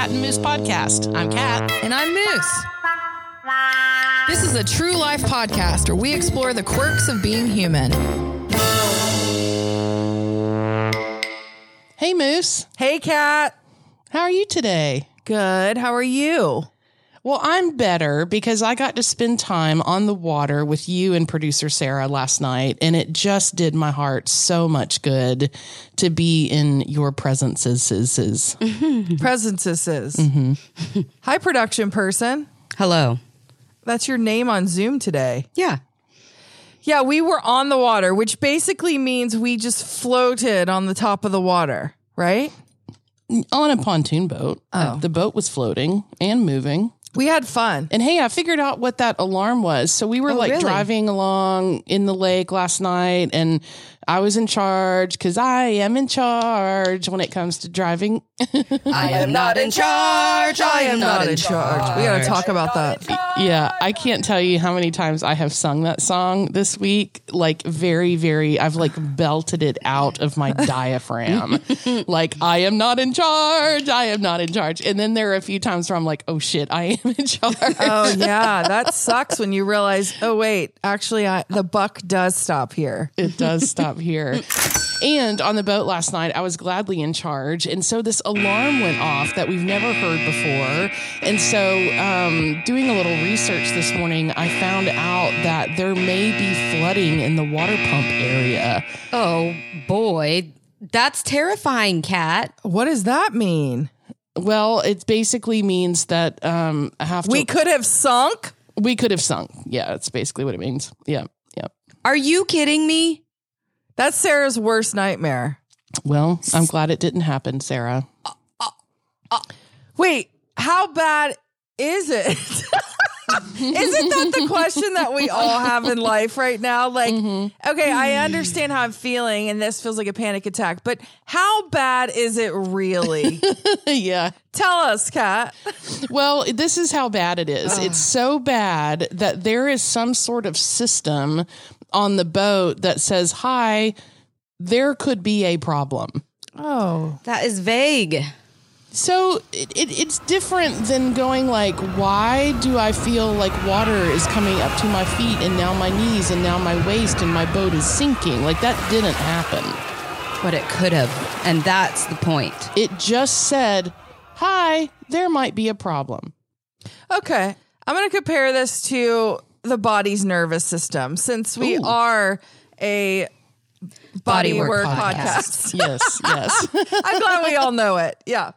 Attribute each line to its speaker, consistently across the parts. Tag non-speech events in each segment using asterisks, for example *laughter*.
Speaker 1: Cat and Moose podcast. I'm Cat.
Speaker 2: And I'm Moose. This is a true life podcast where we explore the quirks of being human.
Speaker 1: Hey, Moose.
Speaker 2: Hey, Cat.
Speaker 1: How are you today?
Speaker 2: Good. How are you?
Speaker 1: Well, I'm better because I got to spend time on the water with you and producer Sarah last night, and it just did my heart so much good to be in your presences. *laughs*
Speaker 2: Presences. Hi, production person.
Speaker 3: Hello.
Speaker 2: That's your name on Zoom today.
Speaker 3: Yeah.
Speaker 2: Yeah, we were on the water, which basically means we just floated on the top of the water, right?
Speaker 1: On a pontoon boat. Uh, the boat was floating and moving.
Speaker 2: We had fun.
Speaker 1: And hey, I figured out what that alarm was. So we were oh, like
Speaker 2: really?
Speaker 1: driving along in the lake last night, and I was in charge because I am in charge when it comes to driving. *laughs*
Speaker 3: I am not in charge. I am not in
Speaker 2: charge. We got to talk about that.
Speaker 1: yeah, I can't tell you how many times I have sung that song this week. Like, very, very, I've like belted it out of my *laughs* diaphragm. like, I am not in charge. I am not in charge. And then there are a few times where I'm like, oh shit, I am in charge.
Speaker 2: Oh yeah, *laughs* that sucks when you realize. Oh wait, actually, I, the buck does stop here.
Speaker 1: it does stop here. And on the boat last night, I was gladly in charge. And so this alarm went off that we've never heard before. And so, um, doing a little research this morning, I found out that there may be flooding in the water pump area.
Speaker 3: Oh boy, that's terrifying, Cat.
Speaker 2: What does that mean?
Speaker 1: Well, it basically means that um, I have to.
Speaker 2: We could have sunk.
Speaker 1: we could have sunk. Yeah, that's basically what it means. Yeah, yeah.
Speaker 3: Are you kidding me?
Speaker 2: That's Sarah's worst nightmare.
Speaker 1: Well, I'm glad it didn't happen, Sarah.
Speaker 2: Wait, how bad is it? *laughs* Isn't that the question that we all have in life right now? Like, mm-hmm. okay, I understand how I'm feeling, and this feels like a panic attack, but how bad is it really? *laughs*
Speaker 1: yeah.
Speaker 2: Tell us, Kat.
Speaker 1: Well, this is how bad it is. It's ah. so bad that there is some sort of system on the boat that says, Hi, there could be a problem.
Speaker 2: Oh,
Speaker 3: That is vague.
Speaker 1: So it, it, it's different than going like, why do I feel like water is coming up to my feet and now my knees and now my waist and my boat is sinking? Like that didn't happen.
Speaker 3: But it could have. And that's the point.
Speaker 1: It just said, hi, there might be a problem.
Speaker 2: okay. I'm going to compare this to the body's nervous system since we
Speaker 1: Ooh.
Speaker 2: are a body,
Speaker 3: Bodywork
Speaker 2: work
Speaker 3: podcast.
Speaker 2: podcast. *laughs*
Speaker 1: Yes, yes. *laughs*
Speaker 2: I'm glad we all know it. Yeah.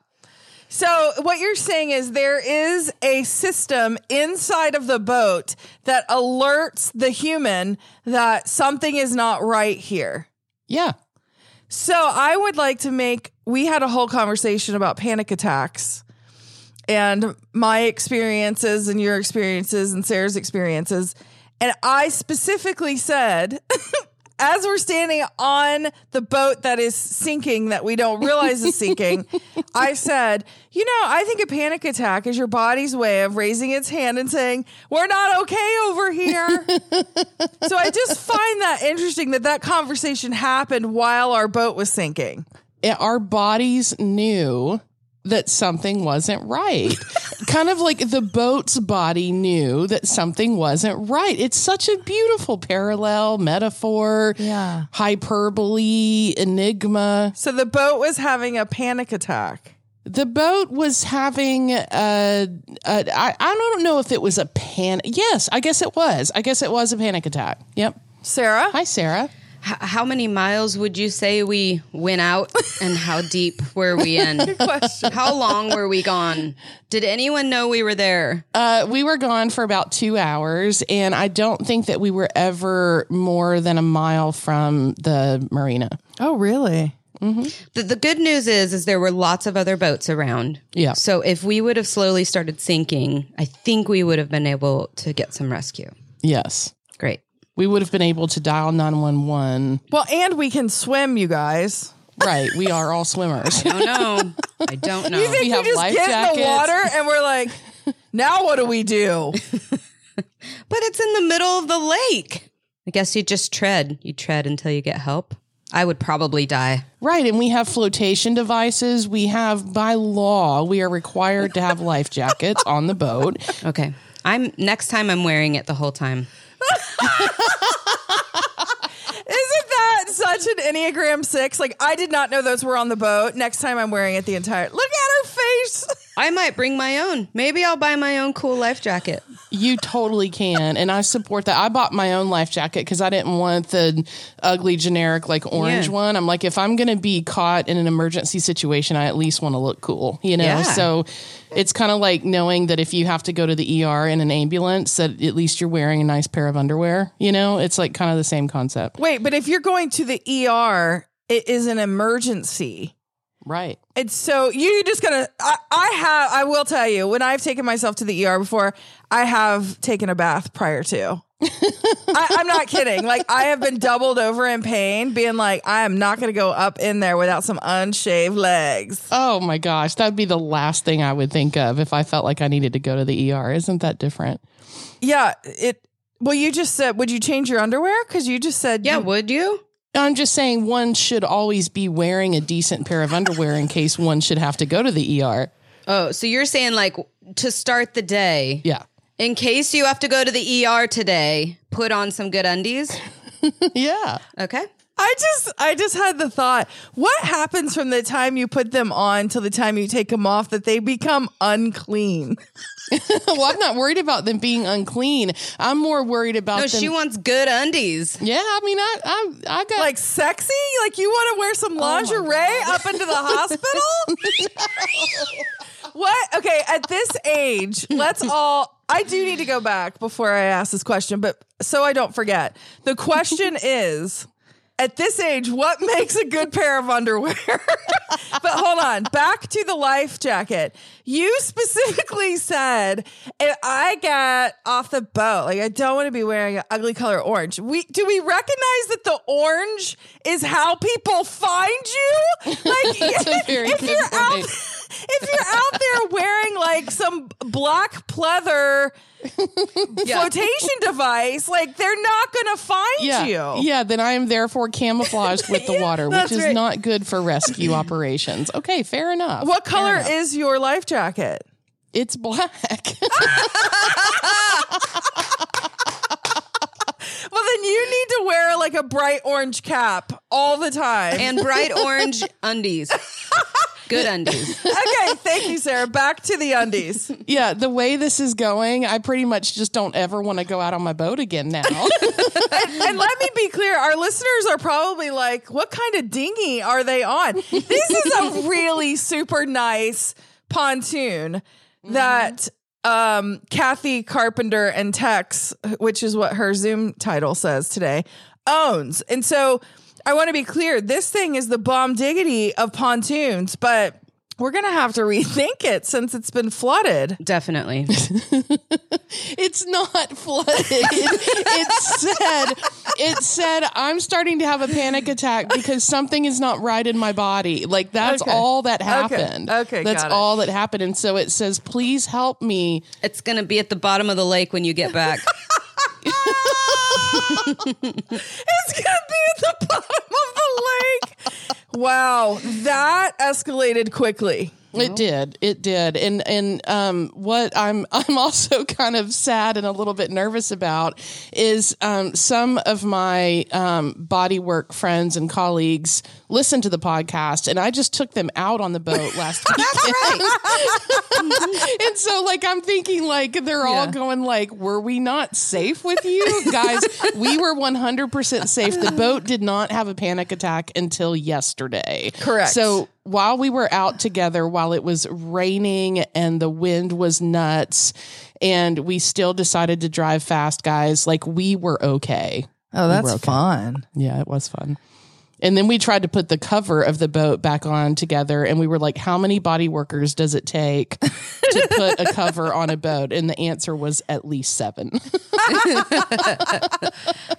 Speaker 2: So what you're saying is there is a system inside of the boat that alerts the human that something is not right here.
Speaker 1: yeah.
Speaker 2: So I would like to make we had a whole conversation about panic attacks and my experiences and your experiences and Sarah's experiences. And I specifically said, *laughs* as we're standing on the boat that is sinking, that we don't realize is sinking, *laughs* I said, you know, I think a panic attack is your body's way of raising its hand and saying, we're not okay over here. *laughs* so I just find that interesting that that conversation happened while our boat was sinking.
Speaker 1: our bodies knew that something wasn't right. *laughs* kind of like the boat's body knew that something wasn't right. It's such a beautiful parallel, metaphor,
Speaker 2: Yeah.
Speaker 1: hyperbole, enigma.
Speaker 2: So the boat was having a panic attack.
Speaker 1: The boat was having a, a I, I don't know if it was a panic. Yes, I guess it was. I guess it was a panic attack. Yep.
Speaker 2: Sarah?
Speaker 1: Hi, Sarah.
Speaker 3: H- how many miles would you say we went out and how deep were we in? *laughs*
Speaker 2: Question.
Speaker 3: How long were we gone? Did anyone know we were there?
Speaker 1: Uh, we were gone for about two hours, and I don't think that we were ever more than a mile from the marina.
Speaker 2: Oh, really?
Speaker 3: The, the good news is is there were lots of other boats around.
Speaker 1: Yeah.
Speaker 3: So if we would have slowly started sinking, I think we would have been able to get some rescue.
Speaker 1: Yes.
Speaker 3: Great.
Speaker 1: We would have been able to dial 911.
Speaker 2: Well, and we can swim, you guys.
Speaker 1: Right. We are all swimmers.
Speaker 3: I don't know. I don't know.
Speaker 2: You think
Speaker 1: We
Speaker 2: we,
Speaker 1: have
Speaker 2: just
Speaker 1: life
Speaker 2: get in the water and we're like, now what do we do? *laughs*
Speaker 3: but it's in the middle of the lake. I guess you just tread. You tread until you get help. I would probably die.
Speaker 1: Right. And we have flotation devices. We have, by law, we are required to have life jackets on the boat. *laughs*
Speaker 3: Okay. I'm next time I'm wearing it the whole time.
Speaker 2: Isn't that such an Enneagram six? Like, I did not know those were on the boat. Next time I'm wearing it the entire. Look at her face.
Speaker 3: I might bring my own. Maybe I'll buy my own cool life jacket.
Speaker 1: You totally can. And I support that. I bought my own life jacket because I didn't want the ugly, generic, like orange
Speaker 3: Yeah.
Speaker 1: one. I'm like, if I'm going to be caught in an emergency situation, I at least want to look cool, you know?
Speaker 3: Yeah.
Speaker 1: So it's kind of like knowing that if you have to go to the ER in an ambulance, that at least you're wearing a nice pair of underwear, you know? It's like kind of the same concept.
Speaker 2: Wait, but if you're going to the ER, it is an emergency.
Speaker 1: Right.
Speaker 2: And so you just gotta. I, I have. I will tell you when I've taken myself to the ER before, I have taken a bath prior to. *laughs* I, I'm not kidding. Like I have been doubled over in pain, being like, I am not going to go up in there without some unshaved legs.
Speaker 1: Oh my gosh. That'd be the last thing I would think of if I felt like I needed to go to the ER. Isn't that different?
Speaker 2: Yeah. It. Well, you just said, would you change your underwear? Because you just said,
Speaker 3: Yeah,
Speaker 2: you-
Speaker 3: would you?
Speaker 1: I'm just saying one should always be wearing a decent pair of underwear in case one should have to go to the ER.
Speaker 3: Oh, so you're saying like to start the day,
Speaker 1: Yeah.
Speaker 3: in case you have to go to the ER today, put on some good undies. *laughs*
Speaker 1: Yeah.
Speaker 3: Okay.
Speaker 2: I just I just had the thought, what happens from the time you put them on till the time you take them off that they become unclean? *laughs* *laughs*
Speaker 1: well, I'm not worried about them being unclean. I'm more worried about
Speaker 3: No,
Speaker 1: them.
Speaker 3: she wants good undies.
Speaker 1: yeah, I mean, I, I, I got
Speaker 2: Like sexy? Like you want to wear some oh lingerie up into the *laughs* hospital? *laughs* what? Okay, at this age, let's all I do need to go back before I ask this question, but so I don't forget. The question is at this age, what *laughs* makes a good pair of underwear? *laughs* but hold on, back to the life jacket. You specifically *laughs* said if I get off the boat, like I don't want to be wearing an ugly color orange. We do we recognize that the orange is how people find you? Like if you're out. If you're out there wearing like some black pleather *laughs* flotation device, like they're not gonna find
Speaker 1: yeah,
Speaker 2: you.
Speaker 1: yeah. Then I am therefore camouflaged with the *laughs* water, which is
Speaker 2: right.
Speaker 1: not good for rescue *laughs* operations. Okay, fair enough.
Speaker 2: What color
Speaker 1: enough.
Speaker 2: is your life jacket?
Speaker 1: It's black.
Speaker 2: Well, then you need to wear like a bright orange cap all the time.
Speaker 3: And bright orange *laughs* undies. Good undies.
Speaker 2: okay, thank you, Sarah. Back to the undies.
Speaker 1: yeah, the way this is going, I pretty much just don't ever want to go out on my boat again now. *laughs*
Speaker 2: and let me be clear, our listeners are probably like, what kind of dinghy are they on? This is a really super nice pontoon that um, Kathy Carpenter and Tex, which is what her Zoom title says today, owns. And so I want to be clear, this thing is the bomb diggity of pontoons, but we're going to have to rethink it since it's been flooded.
Speaker 3: Definitely. *laughs*
Speaker 1: It's not flooded. It, it said, it said, I'm starting to have a panic attack because something is not right in my body. Like that's
Speaker 2: Okay.
Speaker 1: all that
Speaker 2: Okay.
Speaker 1: happened.
Speaker 2: Okay,
Speaker 1: That's
Speaker 2: got it.
Speaker 1: all that happened. And so it says, please help me.
Speaker 3: It's going to be at the bottom of the lake when you get back. *laughs*
Speaker 2: It's gonna be at the bottom of the lake. Wow, that escalated quickly.
Speaker 1: It did. It did. And and um what I'm *laughs* I'm also kind of sad and a little bit nervous about is um some of my um body work friends and colleagues listen to the podcast and I just took them out on the boat *laughs* last weekend. *laughs* and so like I'm thinking like they're all
Speaker 2: Yeah.
Speaker 1: going like were we not safe with you guys we were 100% safe the boat did not have a panic attack until yesterday
Speaker 2: Correct.
Speaker 1: so while we were out together while it was raining and the wind was nuts and we still decided to drive fast guys like we were okay
Speaker 2: Oh, that's
Speaker 1: okay.
Speaker 2: fun.
Speaker 1: yeah it was fun and then we tried to put the cover of the boat back on together and we were like how many body workers does it take to put a cover on a boat and the answer was at least seven *laughs*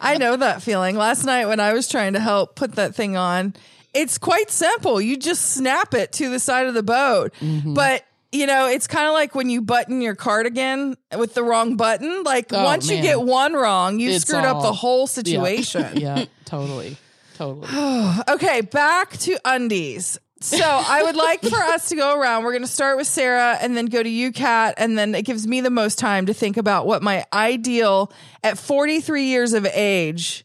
Speaker 2: I know that feeling. Last night when I was trying to help put that thing on, it's quite simple. You just snap it to the side of the boat.
Speaker 1: Mm-hmm.
Speaker 2: But you know, it's kind of like when you button your cardigan with the wrong button. Like
Speaker 1: Oh,
Speaker 2: once you get one wrong, you
Speaker 1: It's
Speaker 2: screwed up the whole
Speaker 1: Yeah. *laughs*
Speaker 2: situation.
Speaker 1: yeah totally Totally. *sighs*
Speaker 2: Okay, back to undies. So I would like for us to go around. We're going to start with Sarah and then go to you, Kat, and then it gives me the most time to think about what my ideal at 43 years of age,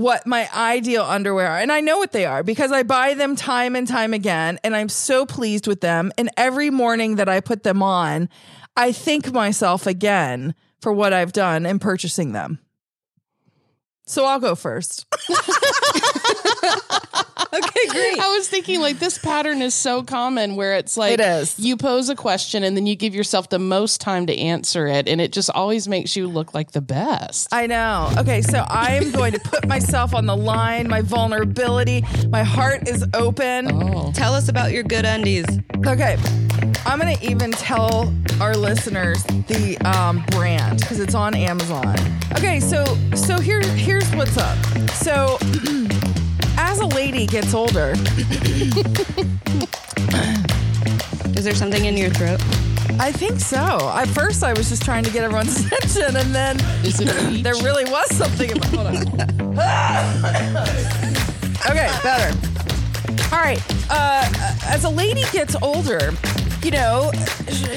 Speaker 2: what my ideal underwear are. And I know what they are because I buy them time and time again, and I'm so pleased with them. And every morning that I put them on, I thank myself again for what I've done in purchasing them. So I'll go first. *laughs* *laughs*
Speaker 3: Okay, great.
Speaker 1: I was thinking like this pattern is so common where it's like
Speaker 2: It is.
Speaker 1: you pose a question and then you give yourself the most time to answer it and it just always makes you look like the best.
Speaker 2: I know. Okay, so I am going to put myself on the line, my vulnerability. My heart is open.
Speaker 1: Oh.
Speaker 3: Tell us about your good undies.
Speaker 2: Okay. I'm going to even tell our listeners the um, brand because it's on Amazon. Okay, so so here here's what's up. So as a lady gets older,
Speaker 3: Is there something in your throat?
Speaker 2: I think so. At first I was just trying to get everyone's *laughs* attention and then
Speaker 1: Is it a *clears throat*
Speaker 2: there really was something about hold on. *laughs* okay, better. All right. Uh, as a lady gets older, you know,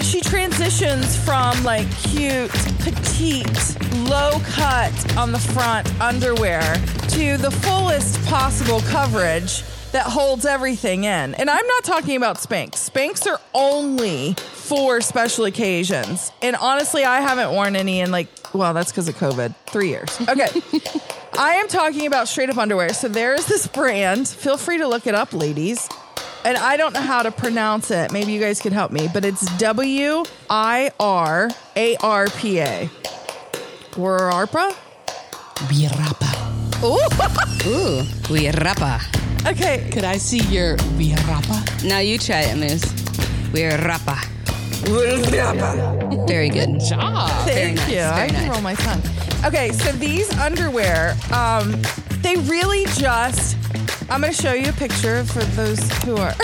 Speaker 2: she transitions from like cute, petite, low cut on the front underwear to the fullest possible coverage that holds everything in. And I'm not talking about Spanx. Spanx are only for special occasions. And honestly, I haven't worn any in like, well, that's because of COVID, three years. Okay. *laughs* I am talking about straight up underwear. So there is this brand. Feel free to look it up, ladies. And I don't know how to pronounce it. Maybe you guys could help me, but it's W I R A R P A. Wararpa?
Speaker 1: Virapa.
Speaker 2: Ooh. *laughs*
Speaker 3: Ooh, we.
Speaker 2: Okay.
Speaker 1: Could I see your virapa?
Speaker 3: Now you try it, Moose. We're rapa. Very good.
Speaker 1: Job.
Speaker 2: Thank
Speaker 3: nice,
Speaker 2: you. I
Speaker 3: very
Speaker 2: can roll my tongue. Okay, so these underwear, um, they really just. I'm going to show you a picture for those who are. *laughs*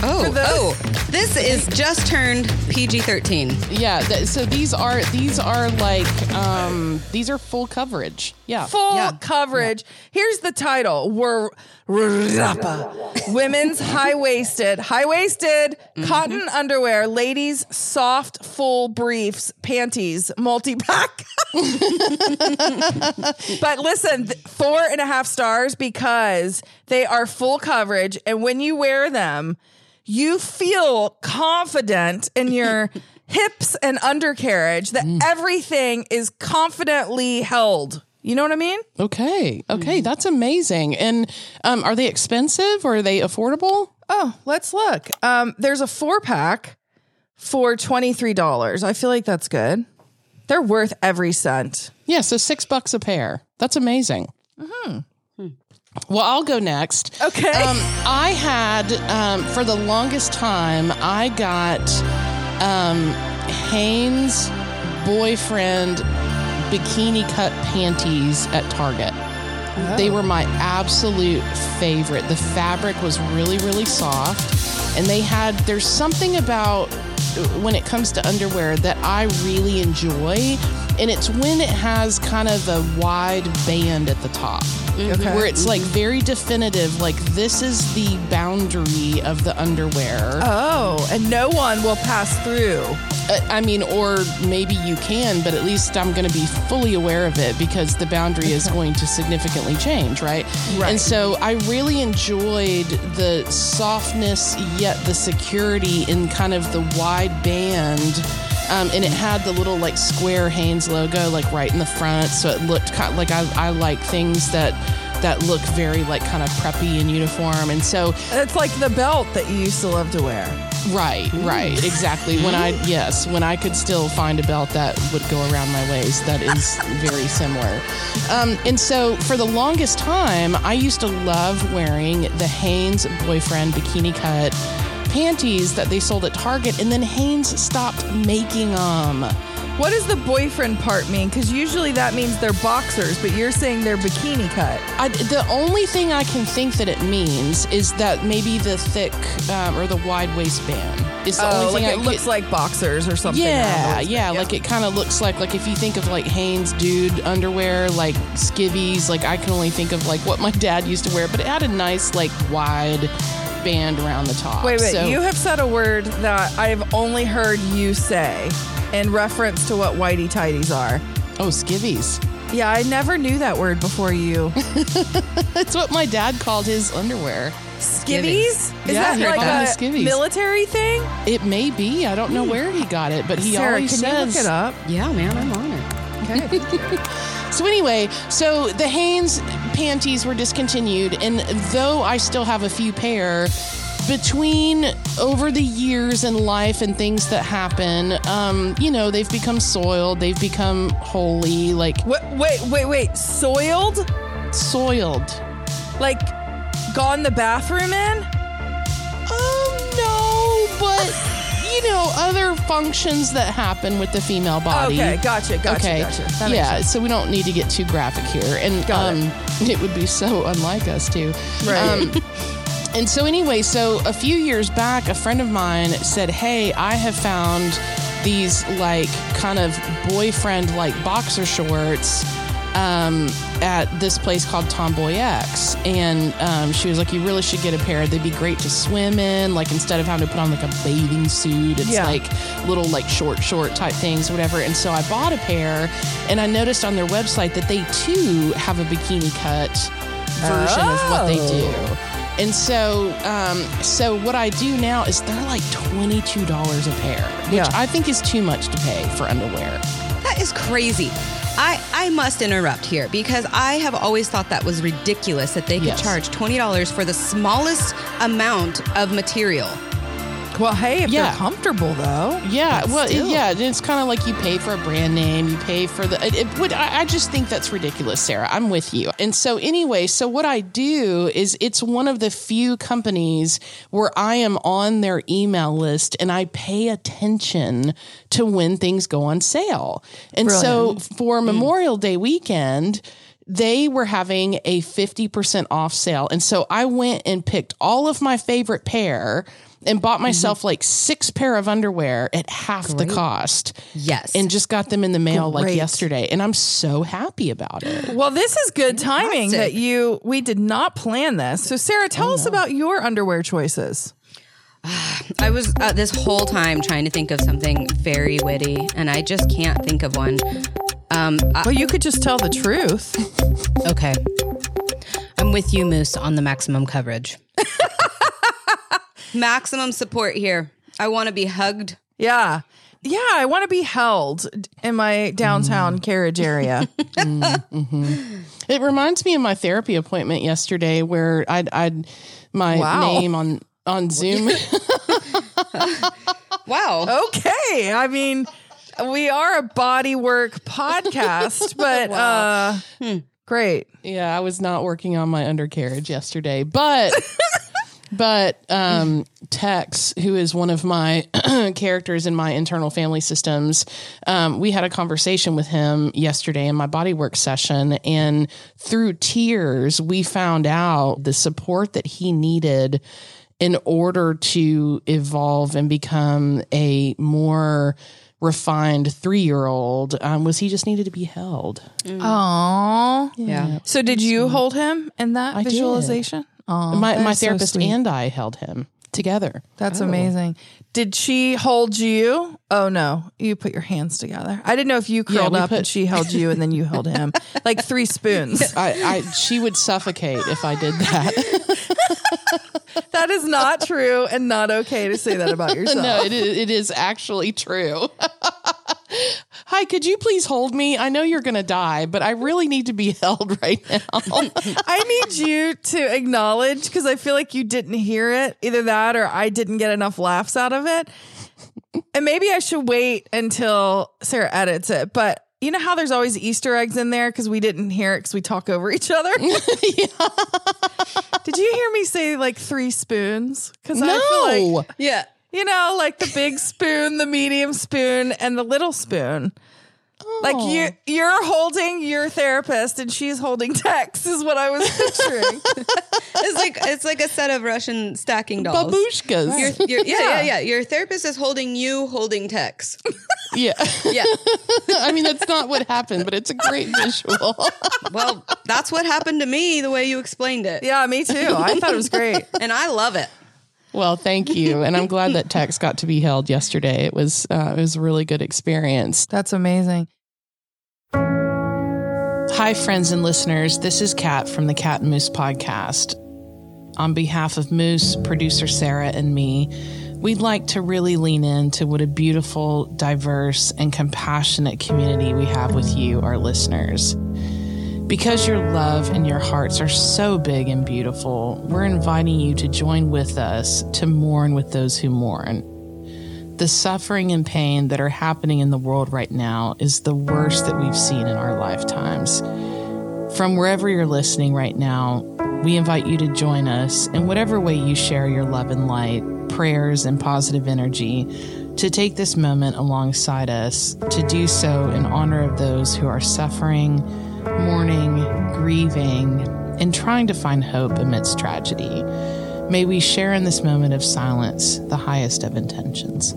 Speaker 3: Oh,
Speaker 2: For the-
Speaker 3: oh, this is just turned PG 13.
Speaker 1: Yeah. Th- so these are these are like um these are full coverage. Yeah.
Speaker 2: full
Speaker 3: Yeah.
Speaker 2: coverage. Here's the title: We're women's high waisted, high waisted cotton underwear, ladies soft full briefs, panties, multi pack. *laughs* but listen, th- four and a half stars because they are full coverage, and when you wear them, you feel confident in your. *laughs* Hips and undercarriage, that everything is confidently held. You know what I mean?
Speaker 1: Okay. Okay. That's amazing. And um, are they expensive or are they affordable?
Speaker 2: Oh, let's look. Um, there's a four pack for twenty three dollars. I feel like that's good. They're worth every cent.
Speaker 1: Yeah. So six bucks a pair. That's amazing. Well, I'll go next.
Speaker 2: Okay.
Speaker 1: Um, I had um, for the longest time. I got um, Hanes boyfriend bikini cut panties at Target. They were my absolute favorite. The fabric was really, really soft, and they had. There's something about when it comes to underwear that I really enjoy, and it's when it has kind of a wide band at the top
Speaker 2: Okay.
Speaker 1: where it's like very definitive like this is the boundary of the underwear
Speaker 2: oh, and no one will pass through.
Speaker 1: Uh, i mean or maybe you can but at least i'm going to be fully aware of it because the boundary is going to significantly change right
Speaker 2: Right.
Speaker 1: and so i really enjoyed the softness yet the security in kind of the wide band um, and it had the little like square Hanes logo like right in the front, so it looked kind like I, I like things that that look very like kind of preppy and uniform, and so
Speaker 2: It's like the belt that you used to love to wear.
Speaker 1: right, right, exactly. When I yes, when I could still find a belt that would go around my waist, that is *laughs* very similar. Um, and so for the longest time, I used to love wearing the Hanes boyfriend bikini cut panties that they sold at Target, and then Hanes stopped making them.
Speaker 2: What does the boyfriend part mean? Because usually that means they're boxers, but you're saying they're bikini cut.
Speaker 1: I, the only thing I can think that it means is that maybe the thick um, or the wide waistband is the
Speaker 2: Oh,
Speaker 1: only
Speaker 2: like
Speaker 1: thing I
Speaker 2: it
Speaker 1: can-
Speaker 2: looks like boxers or something.
Speaker 1: Yeah,
Speaker 2: around
Speaker 1: yeah, like it kind of looks like like if you think of like Hanes dude underwear, like skivvies, like I can only think of like what my *laughs* dad used to wear, but it had a nice like wide band around the top.
Speaker 2: Wait, wait.
Speaker 1: So-
Speaker 2: You have said a word that I've only heard you say in reference to what whitey tidies are.
Speaker 1: oh skivvies.
Speaker 2: Yeah, I never knew that word before you. *laughs*
Speaker 1: That's what my dad called his underwear.
Speaker 2: Skivvies? Is
Speaker 1: Yeah,
Speaker 2: that
Speaker 1: he
Speaker 2: like
Speaker 1: called
Speaker 2: a
Speaker 1: skivvies.
Speaker 2: military thing?
Speaker 1: It may be. I don't know hmm. where he got it, but he
Speaker 2: Sarah,
Speaker 1: always
Speaker 2: can
Speaker 1: says.
Speaker 2: you look it up?
Speaker 3: Yeah, man, I'm on it.
Speaker 2: Okay. *laughs*
Speaker 1: So anyway, so the Hanes panties were discontinued, and though I still have a few pair, between over the years and life and things that happen, um, you know, they've become soiled, they've become holy, like
Speaker 2: wait, wait, wait, wait. Soiled?
Speaker 1: soiled.
Speaker 2: Like gone the bathroom in?
Speaker 1: Oh no, but you know, other functions that happen with the female body.
Speaker 2: Okay, gotcha, gotcha,
Speaker 1: okay.
Speaker 2: gotcha. That
Speaker 1: yeah, so we don't need to get too graphic here. And
Speaker 2: Got
Speaker 1: um
Speaker 2: it. *laughs*
Speaker 1: it. would be so unlike us too.
Speaker 2: Right.
Speaker 1: Um, *laughs* and so anyway, so a few years back, a friend of mine said, Hey, I have found these like kind of boyfriend like boxer shorts um, at this place called TomboyX. And um, she was like, You really should get a pair. They'd be great to swim in. Like instead of having to put on like a bathing suit, it's
Speaker 2: Yeah.
Speaker 1: like little like short, short type things, whatever. And so I bought a pair and I noticed on their website that they too have a bikini cut version of what they do. And so, um, so what I do now is they're like twenty two dollars a pair, which
Speaker 2: Yeah.
Speaker 1: I think is too much to pay for underwear.
Speaker 3: That is crazy. I, I must interrupt here because I have always thought that was ridiculous that they could
Speaker 1: Yes.
Speaker 3: charge $20 for the smallest amount of material.
Speaker 2: Well, hey, if
Speaker 1: Yeah.
Speaker 2: they're comfortable though.
Speaker 1: Yeah, well,
Speaker 3: still.
Speaker 1: yeah, it's kind of like you pay for a brand name, you pay for the. It, it would. I, I just think that's ridiculous, Sarah. I'm with you. And so, anyway, so what I do is it's one of the few companies where I am on their email list and I pay attention to when things go on sale. And so, for mm. Memorial Day weekend. They were having a 50% off sale. And so I went and picked all of my favorite pair and bought myself like six pair of underwear at half the cost
Speaker 3: Yes.
Speaker 1: and just got them in the mail like yesterday and i'm so happy about it
Speaker 2: Well, this is good timing that you we did not plan this. So, Sarah, tell us about your underwear choices. *sighs*
Speaker 3: I was uh, this whole time trying to think of something very witty, and I just can't think of one. Um, I-
Speaker 2: Well, you could just tell the truth. *laughs*
Speaker 3: okay. I'm with you, Moose, on the maximum coverage. *laughs* maximum support here. I want to be hugged.
Speaker 2: Yeah. Yeah, I want to be held in my downtown mm. carriage area. *laughs* Mm-hmm.
Speaker 1: it reminds me of my therapy appointment yesterday where i'd, I'd my
Speaker 2: Wow.
Speaker 1: name on on zoom *laughs* *laughs*
Speaker 3: Wow.
Speaker 2: okay. I mean, we are a body work podcast, but uh hmm. great.
Speaker 1: yeah i was not working on my undercarriage yesterday but but um tex who is one of my *clears throat* characters in my internal family systems um, we had a conversation with him yesterday in my bodywork session and through tears we found out the support that he needed in order to evolve and become a more refined three-year-old um, was he just needed to be held
Speaker 2: Aww.
Speaker 3: Yeah.
Speaker 2: So did you hold him in that
Speaker 1: I did.
Speaker 2: visualization? Aw,
Speaker 1: my, my
Speaker 2: is so
Speaker 1: therapist and I held him together.
Speaker 2: That's oh. amazing. Did she hold you? Oh no, you put your hands together. I didn't know if you curled
Speaker 1: we
Speaker 2: up
Speaker 1: put-
Speaker 2: and she held you and then you held him *laughs* like three spoons. *laughs*
Speaker 1: I, I she would suffocate if I did that. *laughs*
Speaker 2: That is not true and not okay to say that about yourself.
Speaker 1: no, it is, it is actually true. Hi, could you please hold me? I know you're going to die, but I really need to be *laughs* held right now. *laughs*
Speaker 2: I need you to acknowledge because I feel like you didn't hear it. Either that or I didn't get enough laughs out of it. And maybe I should wait until Sarah edits it. But you know how there's always Easter eggs in there because we didn't hear it because we talk over each other? *laughs* Did you hear me say like three spoons? Because I feel like
Speaker 1: no.
Speaker 3: Yeah.
Speaker 2: You know, like the big *laughs* spoon, the medium spoon, and the little spoon. Like oh. you, you're holding your therapist, and she's holding Tex. Is what I was picturing. *laughs*
Speaker 3: It's like it's like a set of Russian stacking dolls.
Speaker 1: Babushkas.
Speaker 3: Your- your- yeah, yeah, yeah. Your therapist is holding you, holding Tex. *laughs*
Speaker 1: Yeah.
Speaker 3: Yeah.
Speaker 1: I mean, that's not what happened, but it's a great visual.
Speaker 3: Well, that's what happened to me. The way you explained it,
Speaker 2: yeah, me too. I thought it was great.
Speaker 3: and I love it.
Speaker 1: Well, thank you, *laughs* and I'm glad that Tex got to be held yesterday. It was uh, it was a really good experience.
Speaker 2: That's amazing.
Speaker 1: Hi, friends and listeners. This is Kat from the Cat and Moose podcast. On behalf of Moose, producer Sarah, and me, we'd like to really lean into what a beautiful, diverse, and compassionate community we have with you, our listeners. Because your love and your hearts are so big and beautiful, we're inviting you to join with us to mourn with those who mourn. The suffering and pain that are happening in the world right now is the worst that we've seen in our lifetimes. From wherever you're listening right now, we invite you to join us in whatever way you share your love and light, prayers, and positive energy to take this moment alongside us to do so in honor of those who are suffering, mourning, grieving, and trying to find hope amidst tragedy. May we share in this moment of silence the highest of intentions.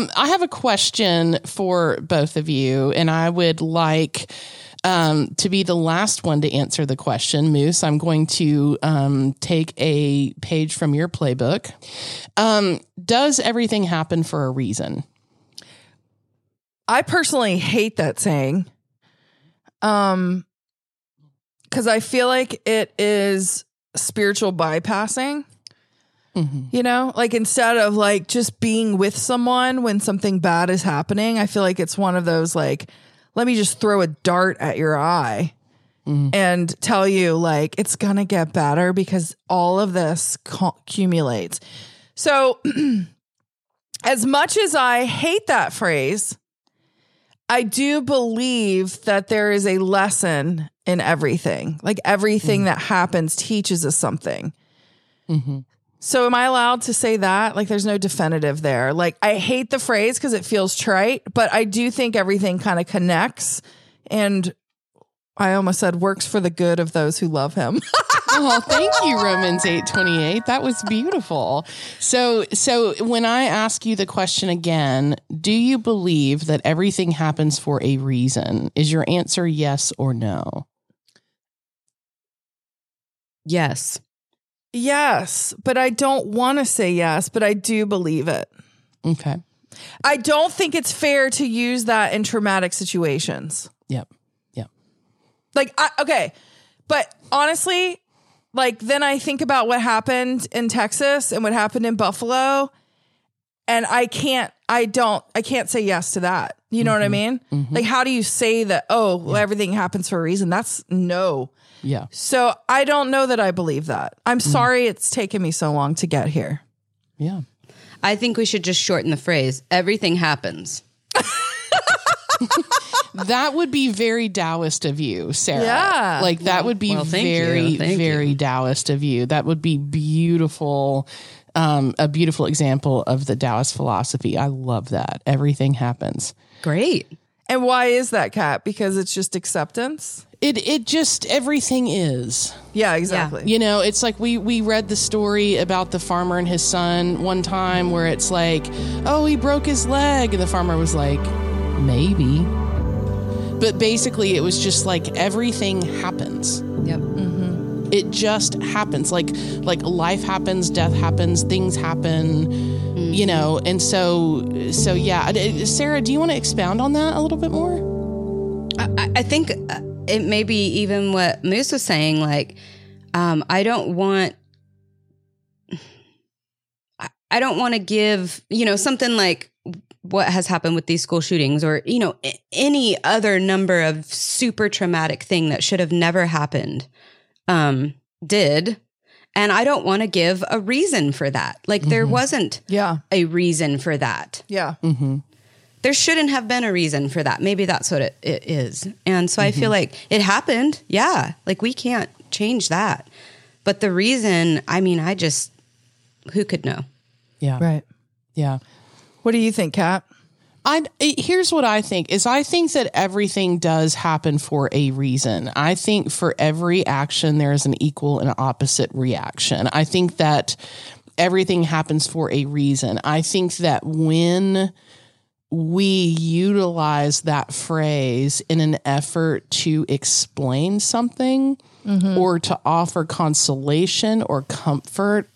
Speaker 1: Um, I have a question for both of you, and I would like um, to be the last one to answer the question. Moose, I'm going to um, take a page from your playbook. Um, does everything happen for a reason?
Speaker 2: I personally hate that saying. Um cuz I feel like it is spiritual bypassing. Mm-hmm. You know, like instead of like just being with someone when something bad is happening, I feel like it's one of those like let me just throw a dart at your eye mm-hmm. and tell you like it's going to get better because all of this co- accumulates. So *clears throat* as much as I hate that phrase, I do believe that there is a lesson in everything. Like everything mm-hmm. that happens teaches us something. So am I allowed to say that? Like there's no definitive there. Like I hate the phrase because it feels trite, but I do think everything kind of connects and I almost said works for the good of those who love him. *laughs*
Speaker 1: oh, thank you, Romans eight twenty eight. That was beautiful. So, so when I ask you the question again, do you believe that everything happens for a reason? Is your answer yes or no?
Speaker 3: Yes.
Speaker 2: Yes, but I don't want to say yes, but I do believe it.
Speaker 1: Okay.
Speaker 2: I don't think it's fair to use that in traumatic situations.
Speaker 1: Yep. Yep.
Speaker 2: Like, I, okay, but honestly, like then I think about what happened in Texas and what happened in Buffalo, and I can't, I don't, I can't say yes to that. You know what I mm-hmm. mean? Mm-hmm. Like, how do you say that? Oh, well, everything happens for a reason. That's no.
Speaker 1: Yeah.
Speaker 2: So I don't know that I believe that. I'm sorry it's taken me so long to get here.
Speaker 1: Yeah.
Speaker 3: I think we should just shorten the phrase. Everything happens. *laughs*
Speaker 1: that would be very Taoist of you, Sarah.
Speaker 2: Yeah.
Speaker 1: Like that would be
Speaker 3: well, thank you.
Speaker 1: very,
Speaker 3: Thank
Speaker 1: very Taoist of you. That would be beautiful. Um, a beautiful example of the Taoist philosophy. I love that. Everything happens.
Speaker 3: Great.
Speaker 2: And why is that, Kat? Because it's just acceptance.
Speaker 1: It it just everything is.
Speaker 2: Yeah, exactly.
Speaker 1: You know, it's like we we read the story about the farmer and his son one time where it's like, oh, he broke his leg, and the farmer was like, maybe. But basically, it was just like everything happens.
Speaker 3: Yep.
Speaker 1: It just happens. Like like life happens, death happens, things happen. You know, and so so yeah. Uh, Sarah, do you want to expound on that a little bit more?
Speaker 3: I, I think uh, it may be even what Moose was saying. Like, um, I don't want, I, I don't want to give, you know, something like what has happened with these school shootings or, you know, any other number of super traumatic thing that should have never happened, um, did. And I don't want to give a reason for that. Like, there wasn't
Speaker 2: Yeah.
Speaker 3: a reason for that
Speaker 2: Yeah.
Speaker 3: There shouldn't have been a reason for that. Maybe that's what it, it is. And so I feel mm-hmm. like it happened. Yeah. Like we can't change that. But the reason, I mean, I just, who could know?
Speaker 1: Yeah.
Speaker 2: Right.
Speaker 1: Yeah.
Speaker 2: What do you think, Kat?
Speaker 1: I here's what I think is I think that everything does happen for a reason. I think for every action there is an equal and opposite reaction. I think that everything happens for a reason. I think that when we utilize that phrase in an effort to explain something or to offer consolation or comfort,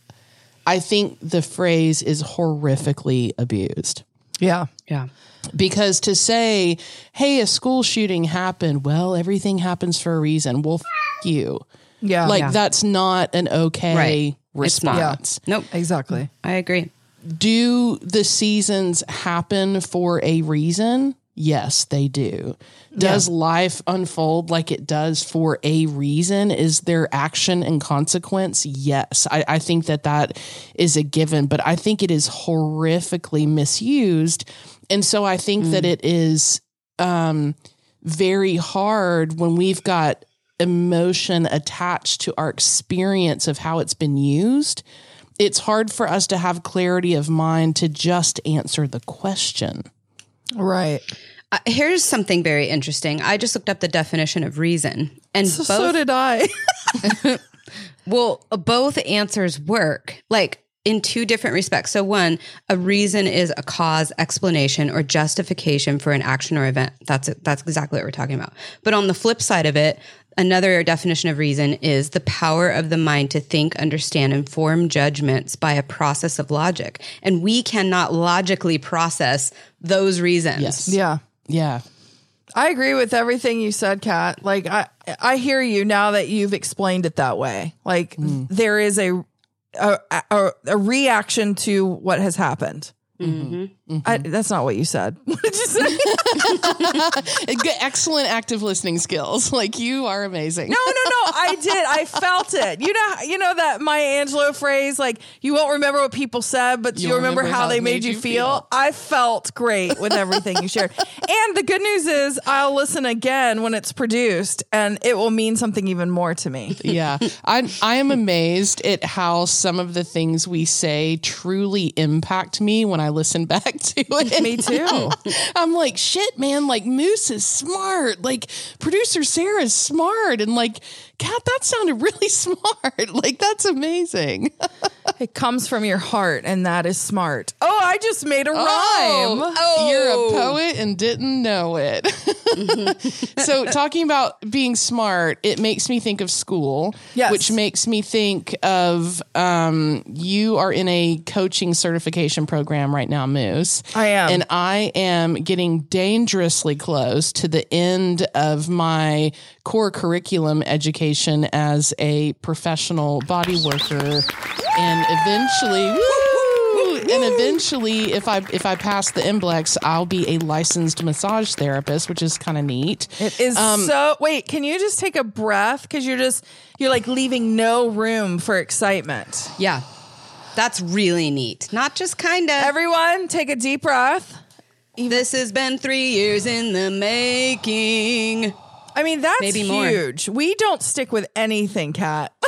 Speaker 1: I think the phrase is horrifically abused
Speaker 2: Yeah.
Speaker 3: Yeah.
Speaker 1: because to say, "Hey, a school shooting happened," well, everything happens for a reason. Well, f- you.
Speaker 2: Yeah.
Speaker 1: Like
Speaker 3: Yeah.
Speaker 1: that's not an okay
Speaker 3: Right. It's not.
Speaker 1: response.
Speaker 3: Nope.
Speaker 2: exactly.
Speaker 3: I agree.
Speaker 1: Do the seasons happen for a reason? Yes, they do. Does life unfold like it does for a reason? Is there action and consequence? Yes. I, I think that that is a given, but I think it is horrifically misused. And so I think that it is um, very hard when we've got emotion attached to our experience of how it's been used. It's hard for us to have clarity of mind to just answer the question.
Speaker 2: Right.
Speaker 3: Uh, here's something very interesting. I just looked up the definition of reason, and
Speaker 2: So,
Speaker 3: both
Speaker 2: so did I. *laughs*
Speaker 3: Well, both answers work, like in two different respects. So, one, a reason is a cause, explanation, or justification for an action or event. That's it. That's exactly what we're talking about. But on the flip side of it, another definition of reason is the power of the mind to think, understand, and form judgments by a process of logic. And we cannot logically process those reasons.
Speaker 1: Yes.
Speaker 2: yeah.
Speaker 1: Yeah.
Speaker 2: I agree with everything you said, Kat. Like I, I hear you now that you've explained it that way. Like mm. there is a, a, a, a reaction to what has happened. Mm-hmm. I, that's not what you said. *laughs* What did you say? *laughs*
Speaker 1: Excellent active listening skills. *laughs* Like you are amazing.
Speaker 2: No, no, no. I did. I felt it. You know, you know that Maya Angelou phrase, like you won't remember what people said, but you
Speaker 1: You'll
Speaker 2: remember, how, they made, you feel. I felt great with everything you shared. And the good news is, I'll listen again when it's produced, and it will mean something even more to me.
Speaker 1: yeah. I I am amazed at how some of the things we say truly impact me when I listen back to *laughs* it.
Speaker 2: Me too. *laughs*
Speaker 1: I'm like, shit, man, like Moose is smart. Like producer Sarah is smart. And like, God, that sounded really *laughs* smart. Like that's amazing.
Speaker 2: It comes from your heart, and that is smart. Oh, I just made a rhyme.
Speaker 1: Oh, you're a poet and didn't know it. *laughs* so, talking about being smart, it makes me think of school,
Speaker 2: Yes.
Speaker 1: which makes me think of um, you are in a coaching certification program right now, Moose.
Speaker 2: I am.
Speaker 1: And I am getting dangerously close to the end of my core curriculum education as a professional body worker. And eventually, woo, and eventually, if I if I pass the MBLEx, I'll be a licensed massage therapist, which is kind of neat.
Speaker 2: It is um, so. Wait, can you just take a breath? Because you're just you're like leaving no room for excitement.
Speaker 3: Yeah. That's really neat. Not just kind of.
Speaker 2: Everyone, take a deep breath
Speaker 3: This has been three years in the making.
Speaker 2: I mean, that's
Speaker 3: Maybe more.
Speaker 2: huge. We don't stick with anything, Kat. *laughs*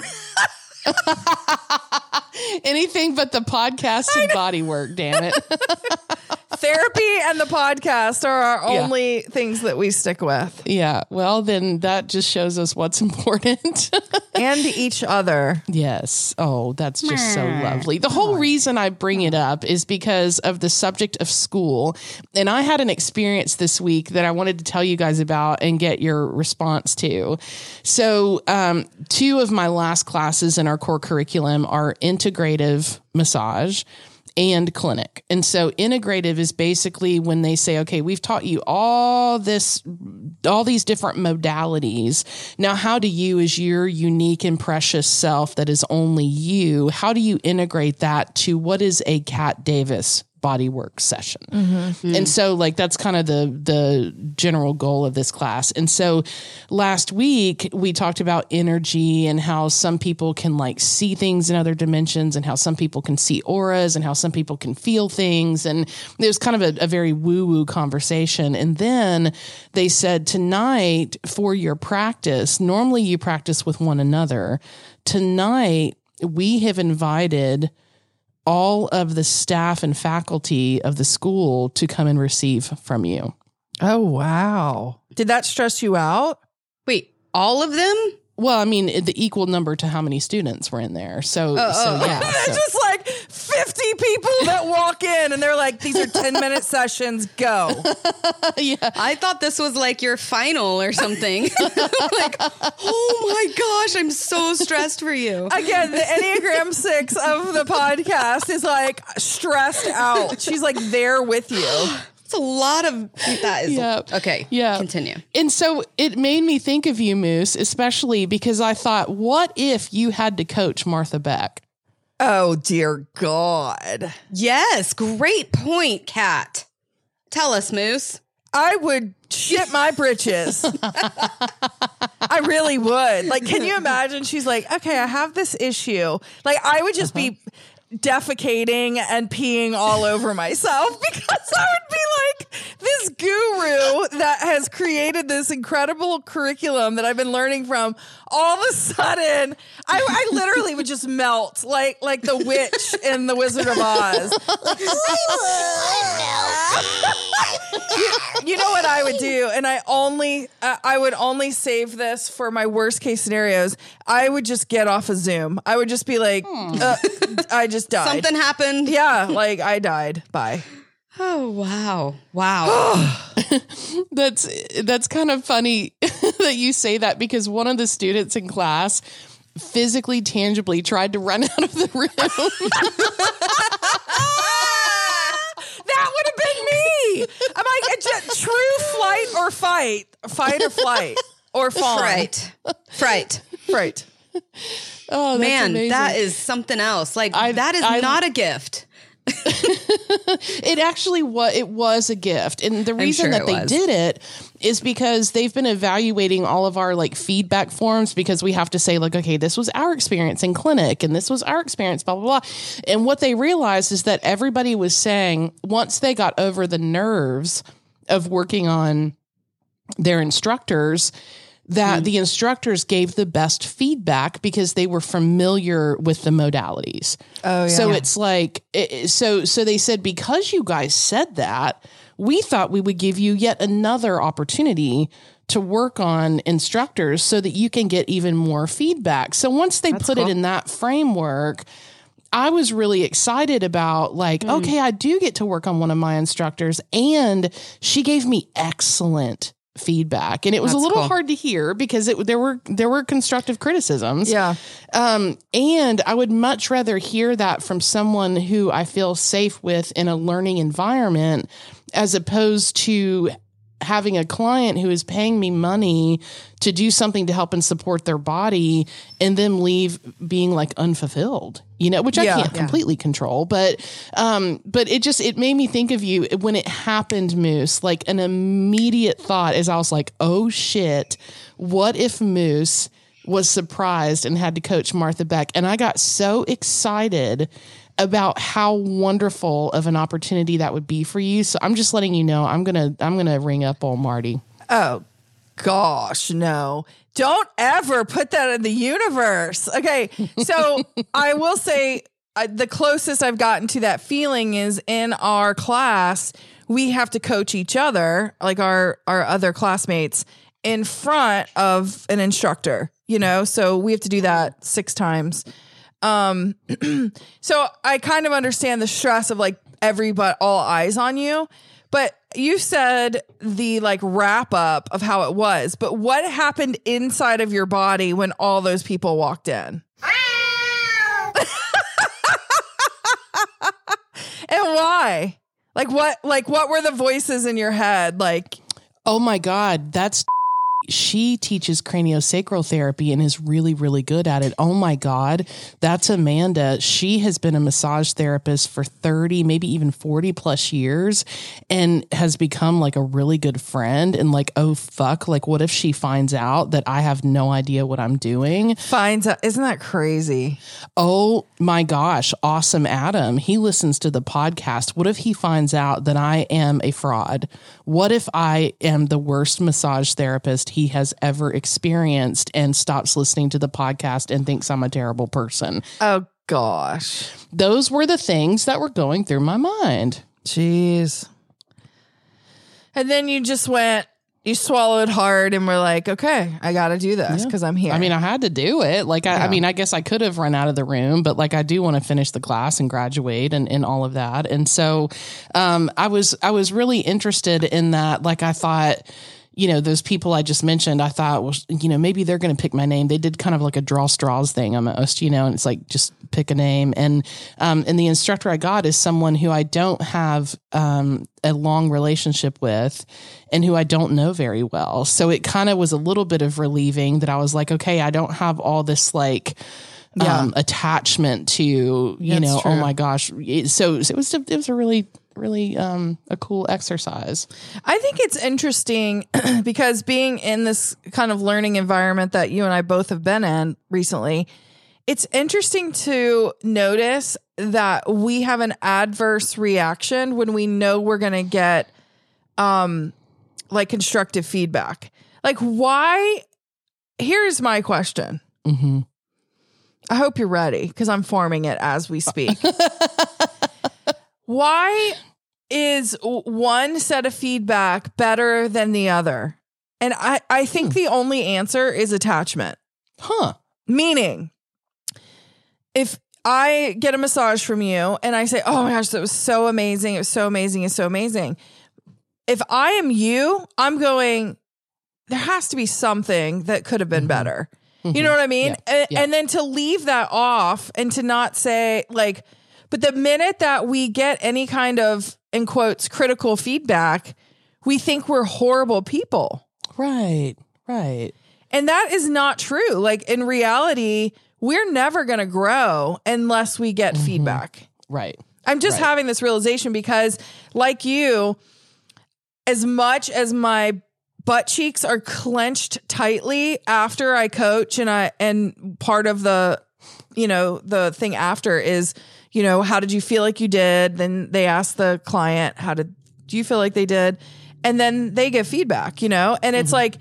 Speaker 1: Anything but the podcast and body work, damn it. *laughs* *laughs*
Speaker 2: Therapy and the podcast are our
Speaker 1: Yeah.
Speaker 2: only things that we stick with,
Speaker 1: yeah. Well, then that just shows us what's *laughs* important.
Speaker 2: and each other.
Speaker 1: Yes. Oh, that's just so lovely. The whole reason I bring it up is because of the subject of school. And I had an experience this week that I wanted to tell you guys about and get your response to. So, um, two of my last classes in our core curriculum are integrative massage and clinic. And so integrative is basically when they say, okay, we've taught you all this, all these different modalities. Now, how do you, as your unique and precious self that is only you, how do you integrate that to what is a Cat Davis bodywork session? Mm-hmm. And so like that's kind of the the general goal of this class. And so last week we talked about energy and how some people can like see things in other dimensions and how some people can see auras and how some people can feel things and it was kind of a, a very woo-woo conversation. And then they said tonight for your practice, normally you practice with one another. Tonight we have invited all of the staff and faculty of the school to come and receive from you.
Speaker 2: Oh, wow. Did that stress you out?
Speaker 3: Wait, all of them?
Speaker 1: Well, I mean, the equal number to how many students were in there. So, oh, so oh, oh. yeah. *laughs*
Speaker 2: There's
Speaker 1: so-
Speaker 2: just like 50 people that walk in and they're like, these are 10 minute sessions, go. *laughs* yeah.
Speaker 3: I thought this was like your final or something. *laughs* like, oh my gosh, I'm so stressed for you.
Speaker 2: Again, the Enneagram 6 of the podcast is like stressed out. She's like there with you.
Speaker 3: It's a lot of that is
Speaker 1: Yeah.
Speaker 3: okay.
Speaker 1: Yeah.
Speaker 3: Continue.
Speaker 1: And so it made me think of you, Moose, especially because I thought, what if you had to coach Martha Beck?
Speaker 2: Oh, dear God.
Speaker 3: Yes, great point, Kat. Tell us, Moose.
Speaker 2: I would shit my britches. *laughs* I really would. Like, can you imagine? She's like, okay, I have this issue. Like, I would just be uh-huh. Defecating and peeing all over myself *laughs* because I would be like this guru that has created this incredible curriculum that I've been learning from. All of a sudden, I, I literally would just melt like like the witch in the Wizard of Oz. you know what I would do, and I only uh, I would only save this for my worst case scenarios. I would just get off of Zoom. I would just be like, uh, I just died.
Speaker 3: Something happened. *laughs*
Speaker 2: Yeah, like I died. Bye. *sighs*
Speaker 3: Oh wow. Wow. *sighs* *laughs*
Speaker 1: That's that's kind of funny *laughs* that you say that because one of the students in class physically tangibly tried to run out of the room.
Speaker 2: that would have been me. I'm like it's just true flight or fight, fight or flight or fawn.
Speaker 3: Fright. Fright.
Speaker 2: Fright. *laughs*
Speaker 1: Oh, that's
Speaker 3: Man,
Speaker 1: amazing.
Speaker 3: that is something else. Like
Speaker 1: I-
Speaker 3: that is
Speaker 1: I-
Speaker 3: not a gift. *laughs*
Speaker 1: It actually was. It was a gift, and the reason
Speaker 3: sure
Speaker 1: that they
Speaker 3: was.
Speaker 1: did it is because they've been evaluating all of our like feedback forms because we have to say like, okay, this was our experience in clinic, and this was our experience, blah blah blah. And what they realized is that everybody was saying once they got over the nerves of working on their instructors that hmm. the instructors gave the best feedback because they were familiar with the modalities.
Speaker 2: Oh yeah.
Speaker 1: So it's like it- so so they said because you guys said that, we thought we would give you yet another opportunity to work on instructors so that you can get even more feedback. So once they put it in that framework, I was really excited about like, hmm. okay, I do get to work on one of my instructors and she gave me excellent feedback and it was a little
Speaker 3: cool.
Speaker 1: hard to hear because it there were there were constructive criticisms
Speaker 2: yeah.
Speaker 1: um, and I would much rather hear that from someone who I feel safe with in a learning environment as opposed to having a client who is paying me money to do something to help and support their body and then leave being like unfulfilled you know which i
Speaker 2: Yeah.
Speaker 1: can't
Speaker 2: Yeah.
Speaker 1: completely control but um but it just it made me think of you when it happened moose like an immediate thought is i was like oh shit what if moose was surprised and had to coach Martha Beck. And I got so excited about how wonderful of an opportunity that would be for you. So I'm just letting you know I'm gonna I'm gonna ring up old Marty.
Speaker 2: Oh gosh, no. Don't ever put that in the universe. Okay. So *laughs* I will say uh, the closest I've gotten to that feeling is in our class, we have to coach each other, like our our other classmates in front of an instructor, you know? So we have to do that 6 times. Um *clears throat* so I kind of understand the stress of like every but all eyes on you. But you said the like wrap up of how it was, but what happened inside of your body when all those people walked in? *laughs* and why? Like what like what were the voices in your head? Like
Speaker 1: Oh my God, that's she teaches craniosacral therapy and is really, really good at it. Oh my God, that's Amanda. She has been a massage therapist for 30, maybe even 40 plus years and has become like a really good friend. And like, oh fuck, like what if she finds out that I have no idea what I'm doing?
Speaker 2: finds out isn't that crazy?
Speaker 1: Oh my gosh, awesome Adam. He listens to the podcast. What if he finds out that I am a fraud? What if I am the worst massage therapist he has ever experienced and stops listening to the podcast and thinks I'm a terrible person?
Speaker 2: Oh gosh.
Speaker 1: Those were the things that were going through my mind.
Speaker 2: Jeez. And then you just went, you swallowed hard and were like, okay, I got to do this because I'm here.
Speaker 1: I mean, I had to do it. Like, I, I mean, I guess I could have run out of the room, but like, I do want to finish the class and graduate and, and all of that. And so, um, I was, I was really interested in that. Like, I thought, you know, those people I just mentioned, I thought, well, you know, maybe they're going to pick my name. They did kind of like a draw straws thing almost, you know, and it's like just pick a name. And um, and the instructor I got is someone who I don't have um, a long relationship with, and who I don't know very well. So it kind of was a little bit of relieving that I was like, okay, I don't have all this like. Um, attachment to you
Speaker 2: That's
Speaker 1: know oh my gosh so, so it was it was a really really um a cool exercise
Speaker 2: I think it's interesting *clears throat* because being in this kind of learning environment that you and I both have been in recently, it's interesting to notice that we have an adverse reaction when we know we're going to get um like constructive feedback. Like why here's my question.
Speaker 1: hmm
Speaker 2: I hope you're ready because I'm forming it as we speak. *laughs* Why is one set of feedback better than the other? And I, I think hmm. the only answer is attachment.
Speaker 1: huh
Speaker 2: Meaning, if I get a massage from you and I say, oh my gosh, that was so amazing, it was so amazing, it's so amazing. If I am you, I'm going, there has to be something that could have been mm-hmm. better. You mm-hmm. know what I mean?
Speaker 1: Yeah,
Speaker 2: A-
Speaker 1: yeah.
Speaker 2: And then to leave that off and to not say, like, but the minute that we get any kind of, in quotes, critical feedback, we think we're horrible people.
Speaker 1: right right
Speaker 2: And that is not true. Like in reality, we're never going to grow unless we get mm-hmm. feedback.
Speaker 1: right
Speaker 2: I'm just
Speaker 1: Right.
Speaker 2: having this realization because, like you, as much as my butt cheeks are clenched tightly after I coach, and I and part of the, you know, the thing after is, you know, how did you feel like you did? Then they ask the client, how did do you feel like they did? And then they give feedback, you know, and it's like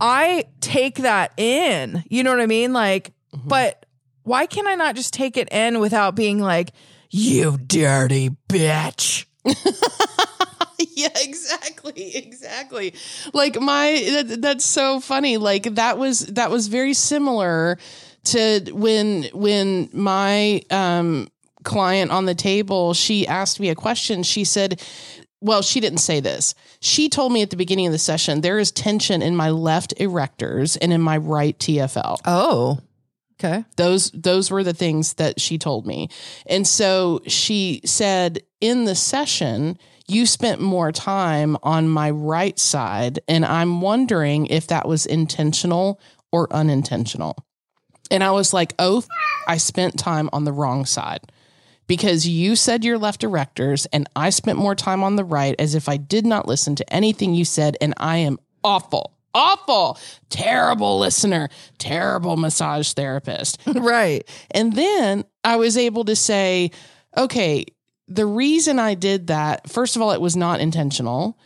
Speaker 2: I take that in, you know what I mean? Like, but why can I not just take it in without being like, you dirty bitch? *laughs*
Speaker 1: yeah exactly exactly like my that, that's so funny like that was that was very similar to when when my um client on the table she asked me a question. She said well she didn't say this. She told me at the beginning of the session there is tension in my left erectors and in my right tfl
Speaker 2: Oh, okay.
Speaker 1: those those were the things that she told me. And so she said in the session you spent more time on my right side and i'm wondering if that was intentional or unintentional. And i was like oh i spent time on the wrong side because you said you're left erectors and I spent more time on the right as if I did not listen to anything you said and I am awful. Awful, terrible listener, terrible massage therapist. *laughs*
Speaker 2: Right.
Speaker 1: And then I was able to say, okay, the reason I did that, first of all, it was not intentional,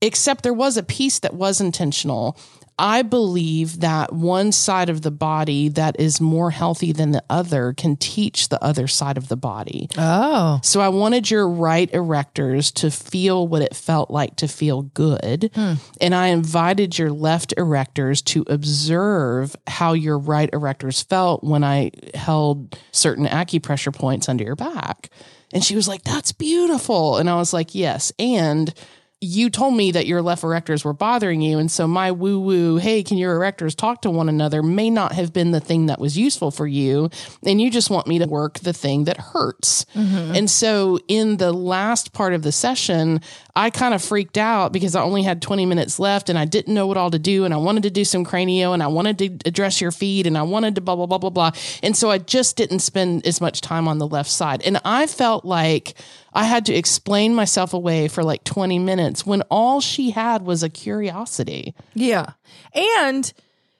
Speaker 1: except there was a piece that was intentional. I believe that one side of the body that is more healthy than the other can teach the other side of the body.
Speaker 2: Oh.
Speaker 1: So I wanted your right erectors to feel what it felt like to feel good. Hmm. And I invited your left erectors to observe how your right erectors felt when I held certain acupressure points under your back. And she was like, That's beautiful. And I was like, Yes. And you told me that your left erectors were bothering you. And so my woo woo, hey, can your erectors talk to one another may not have been the thing that was useful for you. And you just want me to work the thing that hurts. Mm-hmm. And so in the last part of the session, I kind of freaked out because I only had 20 minutes left and I didn't know what all to do. And I wanted to do some cranio and I wanted to address your feet and I wanted to blah, blah, blah, blah, blah. And so I just didn't spend as much time on the left side. And I felt like, I had to explain myself away for like 20 minutes when all she had was a curiosity.
Speaker 2: Yeah. And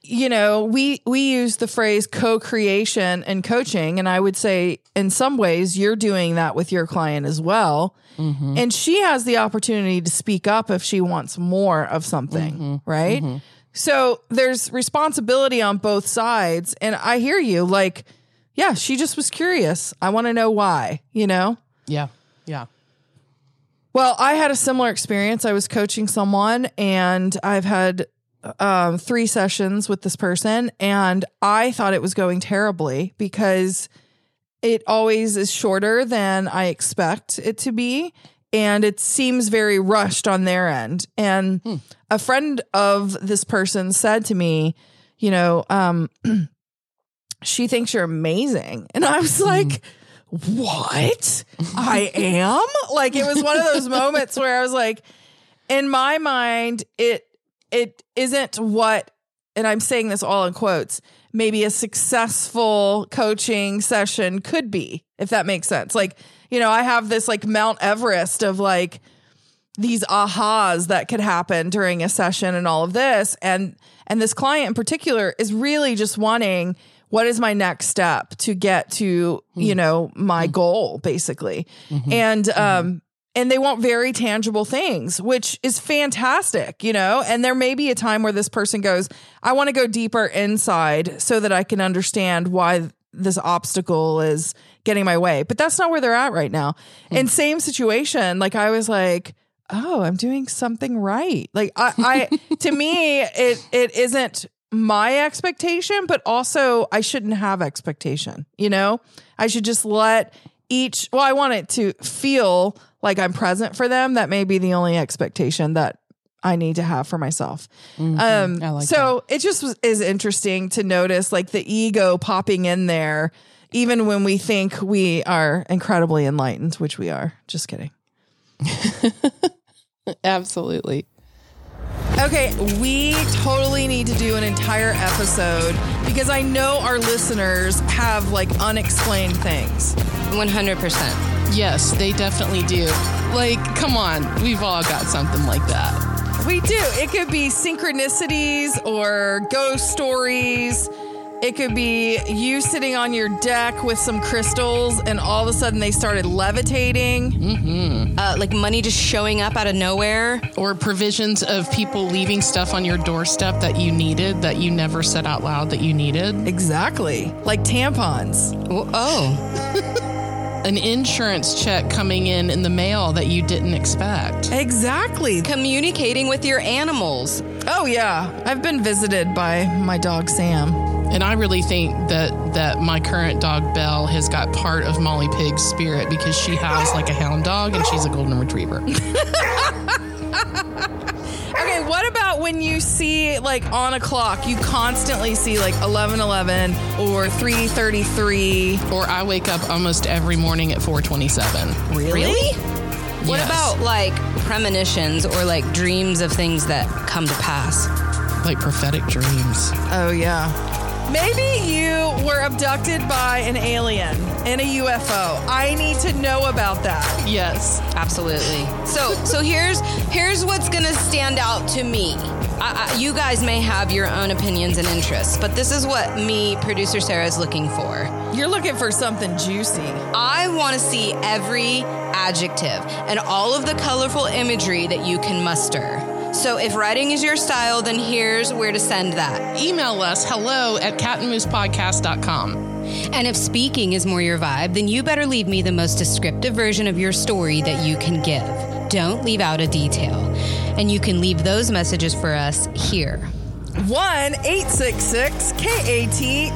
Speaker 2: you know, we we use the phrase co-creation and coaching and I would say in some ways you're doing that with your client as well. Mm-hmm. And she has the opportunity to speak up if she wants more of something, mm-hmm. right? Mm-hmm. So there's responsibility on both sides and I hear you like yeah, she just was curious. I want to know why, you know?
Speaker 1: Yeah. Yeah.
Speaker 2: Well, I had a similar experience. I was coaching someone and I've had um, three sessions with this person, and I thought it was going terribly because it always is shorter than I expect it to be. And it seems very rushed on their end. And a friend of this person said to me, you know, um, *clears throat* she thinks you're amazing. And I was like, what? I am? Like it was one of those moments where I was like, in my mind, it it isn't what, and I'm saying this all in quotes, maybe a successful coaching session could be, if that makes sense. Like, you know, I have this like Mount Everest of like these ahas that could happen during a session and all of this. And and this client in particular is really just wanting what is my next step to get to, you hmm. know, my hmm. goal, basically. Mm-hmm. And mm-hmm. um and they want very tangible things, which is fantastic, you know? And there may be a time where this person goes, I want to go deeper inside so that I can understand why this obstacle is getting my way. But that's not where they're at right now. Hmm. And same situation, like I was like, oh, I'm doing something right. Like I, I *laughs* to me, it it isn't my expectation, but also I shouldn't have expectation, you know? I should just let each well, I want it to feel like I'm present for them. That may be the only expectation that I need to have for myself. Um,
Speaker 1: I like
Speaker 2: so it just was, is interesting to notice like the ego popping in there, even when we think we are incredibly enlightened, which we are. Just kidding. *laughs*
Speaker 1: Absolutely.
Speaker 2: Okay, we totally need to do an entire episode because I know our listeners have like unexplained things.
Speaker 3: 100%.
Speaker 1: Yes, they definitely do. Like, come on, we've all got something like that.
Speaker 2: We do. It could be synchronicities or ghost stories. It could be you sitting on your deck with some crystals and all of a sudden they started levitating.
Speaker 3: Uh, like money just showing up out of nowhere.
Speaker 1: Or provisions of people leaving stuff on your doorstep that you needed that you never said out loud that you needed.
Speaker 2: Exactly. Like tampons.
Speaker 3: Oh, oh. *laughs*
Speaker 1: An insurance check coming in in the mail that you didn't expect.
Speaker 2: Exactly.
Speaker 3: communicating with your animals.
Speaker 2: Oh, yeah. I've been visited by my dog Sam.
Speaker 1: And I really think that that my current dog Belle has got part of Molly Pig's spirit because she has like a hound dog and she's a golden retriever. *laughs*
Speaker 2: Okay, what about when you see like on a clock, you constantly see like 1111 or 333?
Speaker 1: or I wake up almost every morning at 427.
Speaker 3: Really? What
Speaker 1: Yes.
Speaker 3: about like premonitions or like dreams of things that come to pass?
Speaker 1: like prophetic dreams?
Speaker 2: Oh, yeah. Maybe you were abducted by an alien in a UFO. I need to know about that.
Speaker 1: Yes.
Speaker 3: Absolutely. So so here's here's what's gonna stand out to me. I, I, you guys may have your own opinions and interests, but this is what me, producer Sarah, is looking for.
Speaker 2: You're looking for something juicy.
Speaker 3: I want to see every adjective and all of the colorful imagery that you can muster. So if writing is your style, then here's where to send that.
Speaker 1: Email us hello at catandmoosepodcast.com.
Speaker 3: And if speaking is more your vibe, then you better leave me the most descriptive version of your story that you can give. Don't leave out a detail. And you can leave those messages for us here.
Speaker 2: 1 866 KAT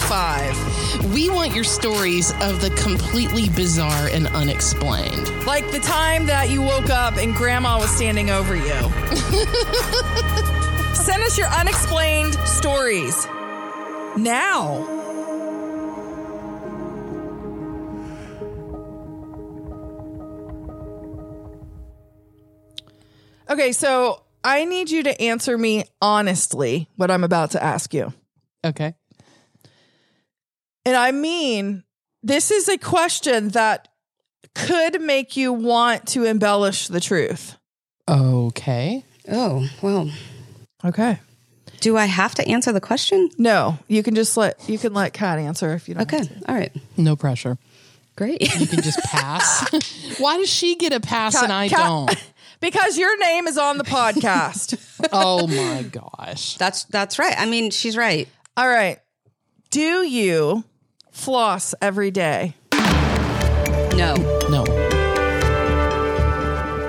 Speaker 2: 5
Speaker 1: We want your stories of the completely bizarre and unexplained.
Speaker 2: Like the time that you woke up and grandma was standing over you. *laughs* Send us your unexplained stories now. Okay, so I need you to answer me honestly what I'm about to ask you.
Speaker 1: Okay.
Speaker 2: And I mean, this is a question that could make you want to embellish the truth.
Speaker 1: Okay.
Speaker 3: Oh, well,
Speaker 2: Okay.
Speaker 3: do I have to answer the question?
Speaker 2: No, you can just let you can let Kat answer if you don't.
Speaker 3: Okay,
Speaker 2: want to.
Speaker 3: all right,
Speaker 1: No pressure.
Speaker 3: great.
Speaker 1: You can just *laughs* pass. Why does she get a pass
Speaker 2: Kat-
Speaker 1: and I
Speaker 2: Kat-
Speaker 1: don't?
Speaker 2: Because your name is on the podcast. *laughs*
Speaker 1: Oh my gosh.
Speaker 3: that's that's right. I mean, she's right.
Speaker 2: All right. Do you floss every day?
Speaker 3: No.
Speaker 1: No.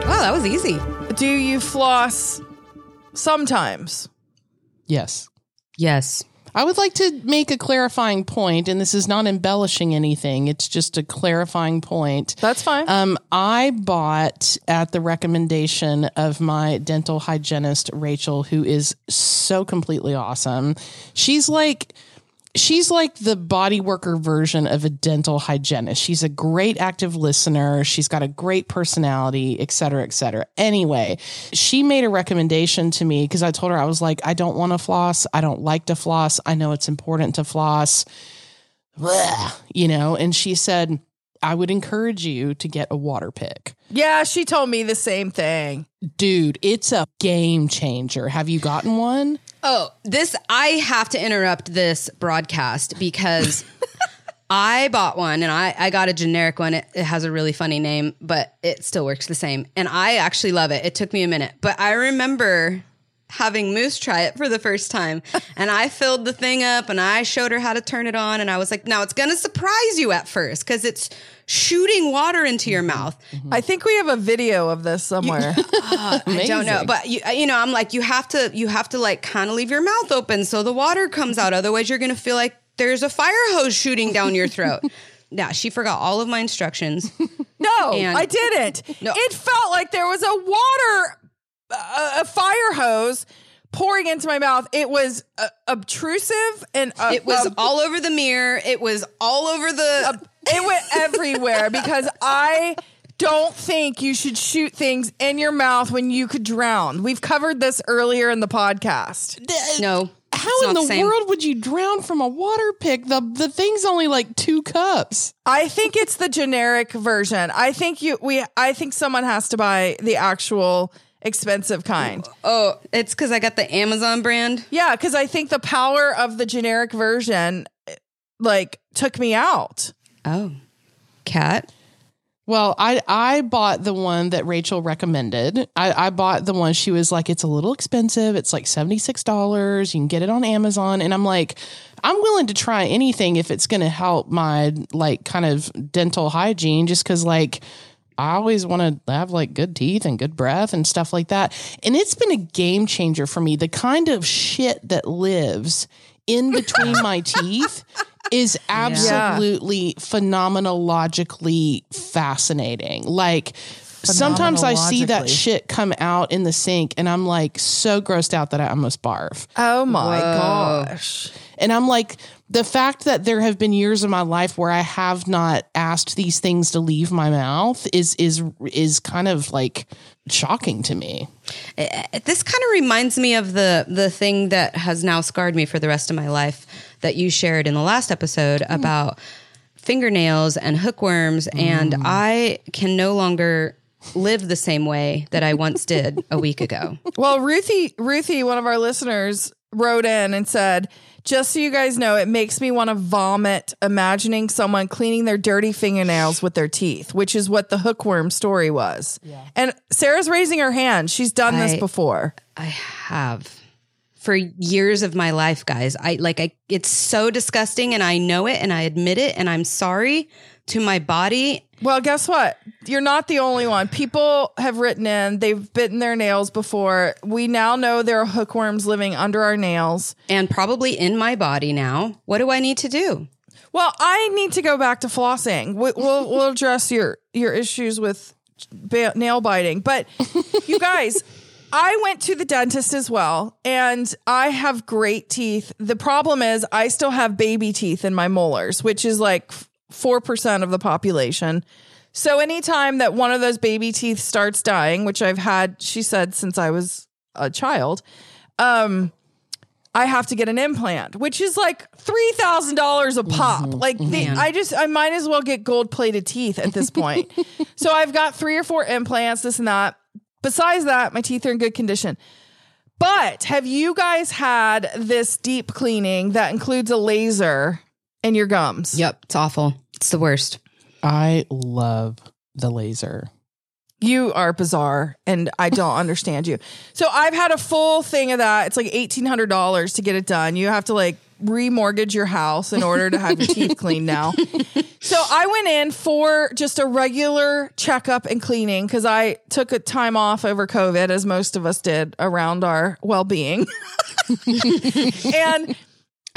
Speaker 3: Wow, that was easy.
Speaker 2: Do you floss sometimes?
Speaker 1: Yes.
Speaker 3: Yes.
Speaker 1: I would like to make a clarifying point, and this is not embellishing anything. It's just a clarifying point.
Speaker 2: That's fine.
Speaker 1: Um, I bought at the recommendation of my dental hygienist, Rachel, who is so completely awesome. She's like, she's like the body worker version of a dental hygienist. She's a great active listener. She's got a great personality, et cetera, et cetera. Anyway, she made a recommendation to me because I told her, I was like, I don't want to floss. I don't like to floss. I know it's important to floss Blah, you know, and she said, I would encourage you to get a water pick.
Speaker 2: yeah, she told me the same thing.
Speaker 1: Dude, it's a game changer. Have you gotten one?
Speaker 3: Oh, this I have to interrupt this broadcast because *laughs* I bought one and I, I got a generic one. It, it has a really funny name, but it still works the same. And I actually love it. It took me a minute, but I remember having Moose try it for the first time. *laughs* And I filled the thing up and I showed her how to turn it on. And I was like, now it's going to surprise you at first because it's shooting water into your mouth.
Speaker 2: I think we have a video of this somewhere. *laughs*
Speaker 3: I don't know, but you, you know, I'm like, you have to, you have to like kind of leave your mouth open so the water comes out. Otherwise, you're gonna feel like there's a fire hose shooting down your throat. *laughs* yeah, she forgot all of my instructions. *laughs*
Speaker 2: No,
Speaker 3: And-
Speaker 2: I didn't.
Speaker 3: No.
Speaker 2: It felt like there was a water, uh, a fire hose pouring into my mouth. It was uh, obtrusive and uh,
Speaker 3: It was
Speaker 2: um,
Speaker 3: all over the mirror. It was all over the.
Speaker 2: It went everywhere because I don't think you should shoot things in your mouth when you could drown. We've covered this earlier in the podcast.
Speaker 3: Uh, no,
Speaker 1: How in
Speaker 3: not
Speaker 1: the world would you drown from a water pick? The the thing's only like two cups.
Speaker 2: I think it's the generic version. I think you we I think someone has to buy the actual expensive kind.
Speaker 3: Oh, it's because I got the Amazon brand.
Speaker 2: Yeah, because I think the power of the generic version like took me out.
Speaker 3: Oh, cat.
Speaker 1: Well, I I bought the one that Rachel recommended. I, I bought the one she was like, it's a little expensive. It's like seventy six dollars. You can get it on Amazon, and I'm like, I'm willing to try anything if it's going to help my like kind of dental hygiene. Just because like I always want to have like good teeth and good breath and stuff like that. And it's been a game changer for me. The kind of shit that lives in between my teeth is *laughs* absolutely phenomenologically fascinating. Like sometimes I see that shit come out in the sink and I'm like so grossed out that I almost barf.
Speaker 2: Oh my
Speaker 3: Whoa.
Speaker 2: gosh.
Speaker 1: And I'm like, the fact that there have been years of my life where I have not asked these things to leave my mouth is is is kind of like shocking to me.
Speaker 3: Uh, uh, this kind of reminds me of the the thing that has now scarred me for the rest of my life that you shared in the last episode mm. about fingernails and hookworms and mm. I can no longer live the same way that I once did a week ago. *laughs*
Speaker 2: Well, Ruthie, Ruthie, one of our listeners, wrote in and said, "Just so you guys know, it makes me want to vomit imagining someone cleaning their dirty fingernails with their teeth, which is what the hookworm story was." Yeah. And Sarah's raising her hand. She's done this before.
Speaker 3: I have for years of my life, guys. I like I it's so disgusting and I know it and I admit it and I'm sorry to my body.
Speaker 2: Well, guess what? You're not the only one. People have written in, they've bitten their nails before. We now know there are hookworms living under our nails
Speaker 3: and probably in my body now. What do I need to do?
Speaker 2: Well, I need to go back to flossing. We'll we'll, address your your issues with ba- nail biting, but you guys, *laughs* I went to the dentist as well, and I have great teeth. The problem is, I still have baby teeth in my molars, which is like 4% of the population. So anytime that one of those baby teeth starts dying, which I've had, she said, since I was a child, um, I have to get an implant, which is like three thousand dollars a pop. Mm-hmm. Like the.
Speaker 3: Mm-hmm.
Speaker 2: I just I might as well get gold plated teeth at this point. *laughs* so I've got three or four implants, this and that. Besides that, my teeth are in good condition. But have you guys had this deep cleaning that includes a laser in your gums?
Speaker 3: Yep, it's awful. It's the worst.
Speaker 1: I love the laser.
Speaker 2: You are bizarre and I don't *laughs* understand you. So I've had a full thing of that. It's like $1,800 to get it done. You have to like remortgage your house in order to have your teeth cleaned now. *laughs* So I went in for just a regular checkup and cleaning because I took a time off over COVID, as most of us did around our well being. *laughs* and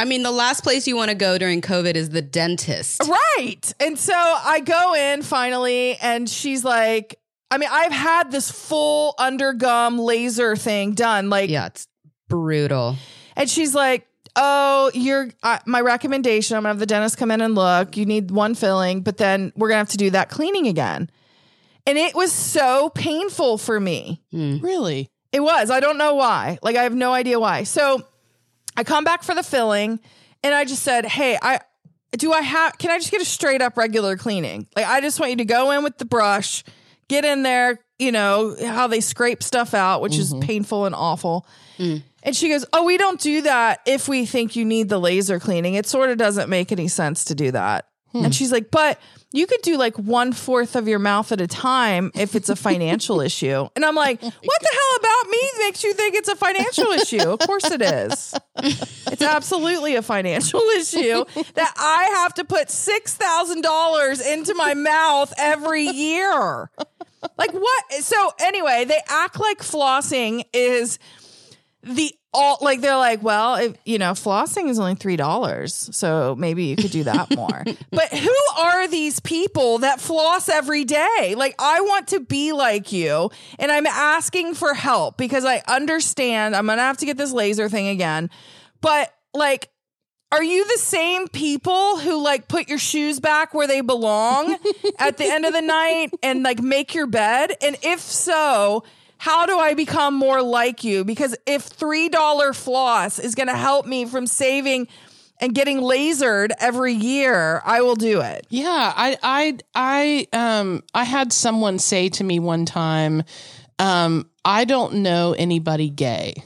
Speaker 3: I mean, the last place you want to go during COVID is the dentist.
Speaker 2: Right. And so I go in finally, and she's like, I mean, I've had this full undergum laser thing done. Like,
Speaker 3: Yeah, it's brutal.
Speaker 2: and she's like, Oh, you're uh, my recommendation. I'm gonna have the dentist come in and look. You need one filling, but then we're gonna have to do that cleaning again. And it was so painful for me.
Speaker 1: Really?
Speaker 2: It was. I don't know why. Like I have no idea why. So I come back for the filling and I just said, "Hey, I do I have can I just get a straight up regular cleaning? Like I just want you to go in with the brush, get in there, you know, how they scrape stuff out, which is mm-hmm. painful and awful." Mm. And she goes, "Oh, we don't do that if we think you need the laser cleaning. It sort of doesn't make any sense to do that." And she's like, "But you could do like one fourth of your mouth at a time if it's a financial *laughs* issue." And I'm like, "What the hell about me makes you think it's a financial issue? Of course it is. It's absolutely a financial *laughs* issue that I have to put six thousand dollars into my mouth every year. Like what? So anyway, they act like flossing is the all like they're like, well, if you know, flossing is only three dollars, so maybe you could do that *laughs* more. but who are these people that floss every day? Like, I want to be like you, and I'm asking for help because I understand I'm gonna have to get this laser thing again. But like, are you the same people who like put your shoes back where they belong *laughs* at the end of the night and like make your bed? And if so, how do I become more like you? Because if $3 floss is going to help me from saving and getting lasered every year, I will do it.
Speaker 1: Yeah, I I I um I had someone say to me one time, um, I don't know anybody gay.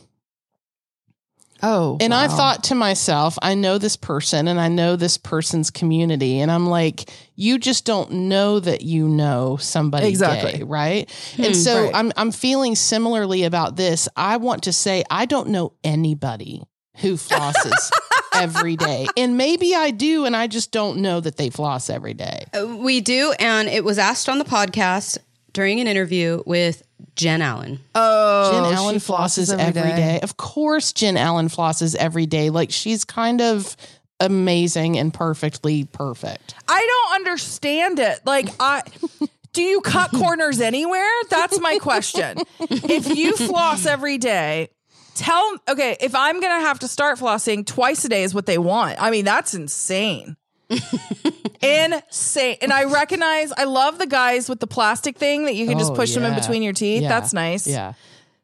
Speaker 2: Oh.
Speaker 1: And I thought to myself, I know this person and I know this person's community. And I'm like, you just don't know that you know somebody
Speaker 2: Exactly.
Speaker 1: gay, right? and so
Speaker 2: right.
Speaker 1: I'm I'm feeling similarly about this. I want to say I don't know anybody who flosses *laughs* every day. And maybe I do, and I just don't know that they floss every day.
Speaker 3: Uh, We do, and it was asked on the podcast during an interview with Jen Allen.
Speaker 2: oh,
Speaker 1: Jen
Speaker 2: she
Speaker 1: Allen flosses every day. Of course, Jen Allen flosses every day. Like she's kind of amazing and perfectly perfect.
Speaker 2: I don't understand it. Like I *laughs* do you cut corners anywhere? That's my question. if you floss every day, tell okay, if I'm going to have to start flossing twice a day is what they want. I mean, that's insane. *laughs* insane. And I recognize I love the guys with the plastic thing that you can just
Speaker 1: Oh,
Speaker 2: push them in
Speaker 1: yeah.
Speaker 2: between your teeth.
Speaker 1: Yeah.
Speaker 2: That's nice.
Speaker 1: Yeah.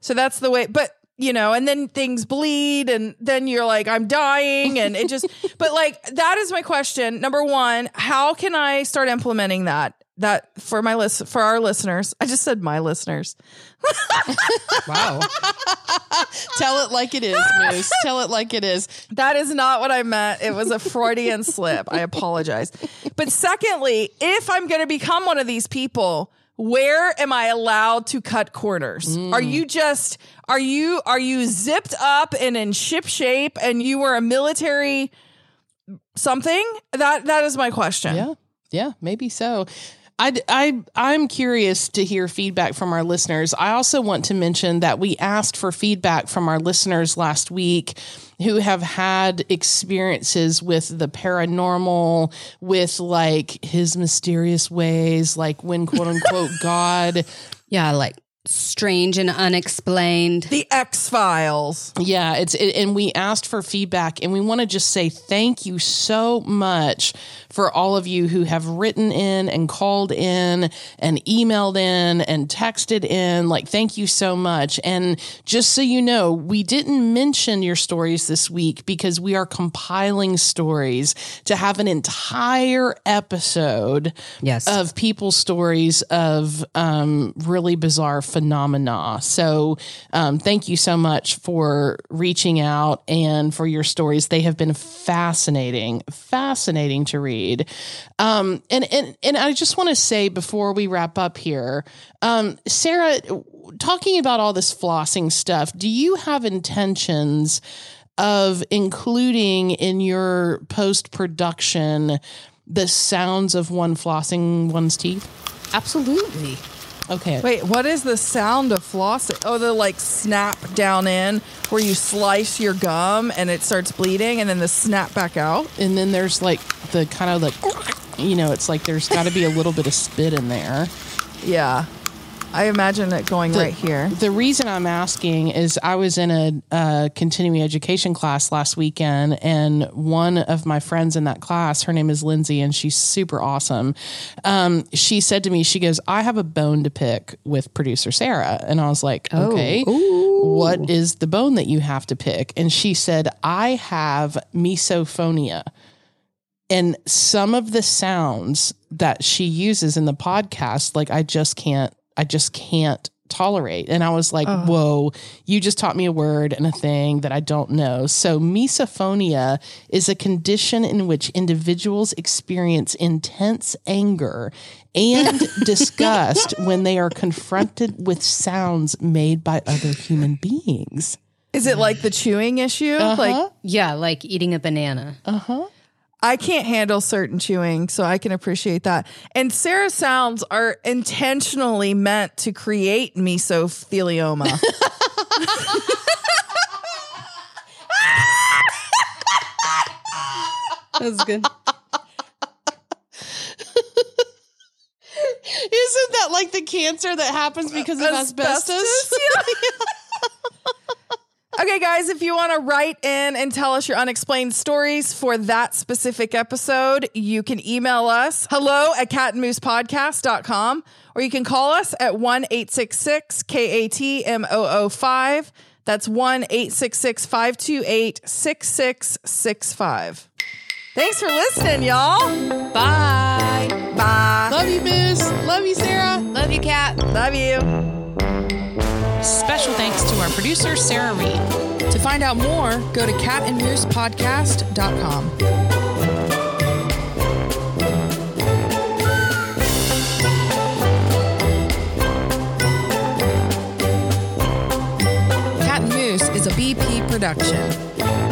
Speaker 2: So that's the way, but you know, and then things bleed and then you're like, I'm dying. And it just, *laughs* but like, that is my question. Number one, how can I start implementing that? That for my list for our listeners. I just said my listeners. *laughs*
Speaker 3: Wow. *laughs*
Speaker 1: Tell it like it is, Moose. Tell it like it is.
Speaker 2: That is not what I meant. It was a Freudian *laughs* slip. I apologize. But secondly, if I'm going to become one of these people, where am I allowed to cut corners? Mm. Are you just are you are you zipped up and in ship shape and you were a military something? That that is my question.
Speaker 1: Yeah, yeah, maybe so. I, I, I'm curious to hear feedback from our listeners. I also want to mention that we asked for feedback from our listeners last week who have had experiences with the paranormal, with like his mysterious ways, like when quote unquote *laughs* God
Speaker 3: Yeah, like strange and unexplained.
Speaker 2: The X Files.
Speaker 1: Yeah, it's it, and we asked for feedback and we want to just say thank you so much for all of you who have written in and called in and emailed in and texted in like thank you so much and just so you know we didn't mention your stories this week because we are compiling stories to have an entire episode
Speaker 3: Yes.
Speaker 1: of people's stories of um, really bizarre phenomena. So, um, thank you so much for reaching out and for your stories. They have been fascinating, fascinating to read. Um, and and and I just want to say before we wrap up here, um, Sarah, talking about all this flossing stuff, do you have intentions? Of including in your post production the sounds of one flossing one's teeth?
Speaker 3: Absolutely.
Speaker 1: Okay.
Speaker 2: Wait, what is the sound of flossing? Oh, the like snap down in where you slice your gum and it starts bleeding and then the snap back out.
Speaker 1: And then there's like the kind of like, you know, it's like there's got to be a little bit of spit in there.
Speaker 2: Yeah. I imagine it going right here.
Speaker 1: The reason I'm asking is I was in a, uh continuing education class last weekend, and one of my friends in that class, her name is Lindsay, and she's super awesome. Um, she said to me, she goes, "I have a bone to pick with producer Sarah," and I was like, "Okay, what is the bone that you have to pick?" And she said, "I have misophonia." and some of the sounds that she uses in the podcast like i just can't i just can't tolerate. And i was like uh-huh. whoa you just taught me a word and a thing that i don't know. So misophonia is a condition in which individuals experience intense anger and *laughs* disgust when they are confronted with sounds made by other human beings.
Speaker 2: Is it like the chewing issue? Like uh-huh.
Speaker 3: Yeah, like eating a banana. Uh-huh.
Speaker 2: I can't handle certain chewing, so I can appreciate that. And Sarah sounds are intentionally meant to create mesothelioma. *laughs*
Speaker 3: That's good.
Speaker 1: isn't that like the cancer that happens because of asbestos? *laughs* *laughs*
Speaker 2: Okay, guys, if you want to write in and tell us your unexplained stories for that specific episode, you can email us hello at catandmoosepodcast.com or you can call us at 1 866 KATMOO5. That's 1 866 528 6665. Thanks for listening, y'all.
Speaker 3: Bye.
Speaker 2: Bye.
Speaker 1: Love you, Moose. Love you, Sarah.
Speaker 3: Love you, Cat.
Speaker 2: Love you.
Speaker 1: Special thanks to our producer, Sarah Reed.
Speaker 2: To find out more, go to catandmoosepodcast.com. Cat and Moose is a BP production.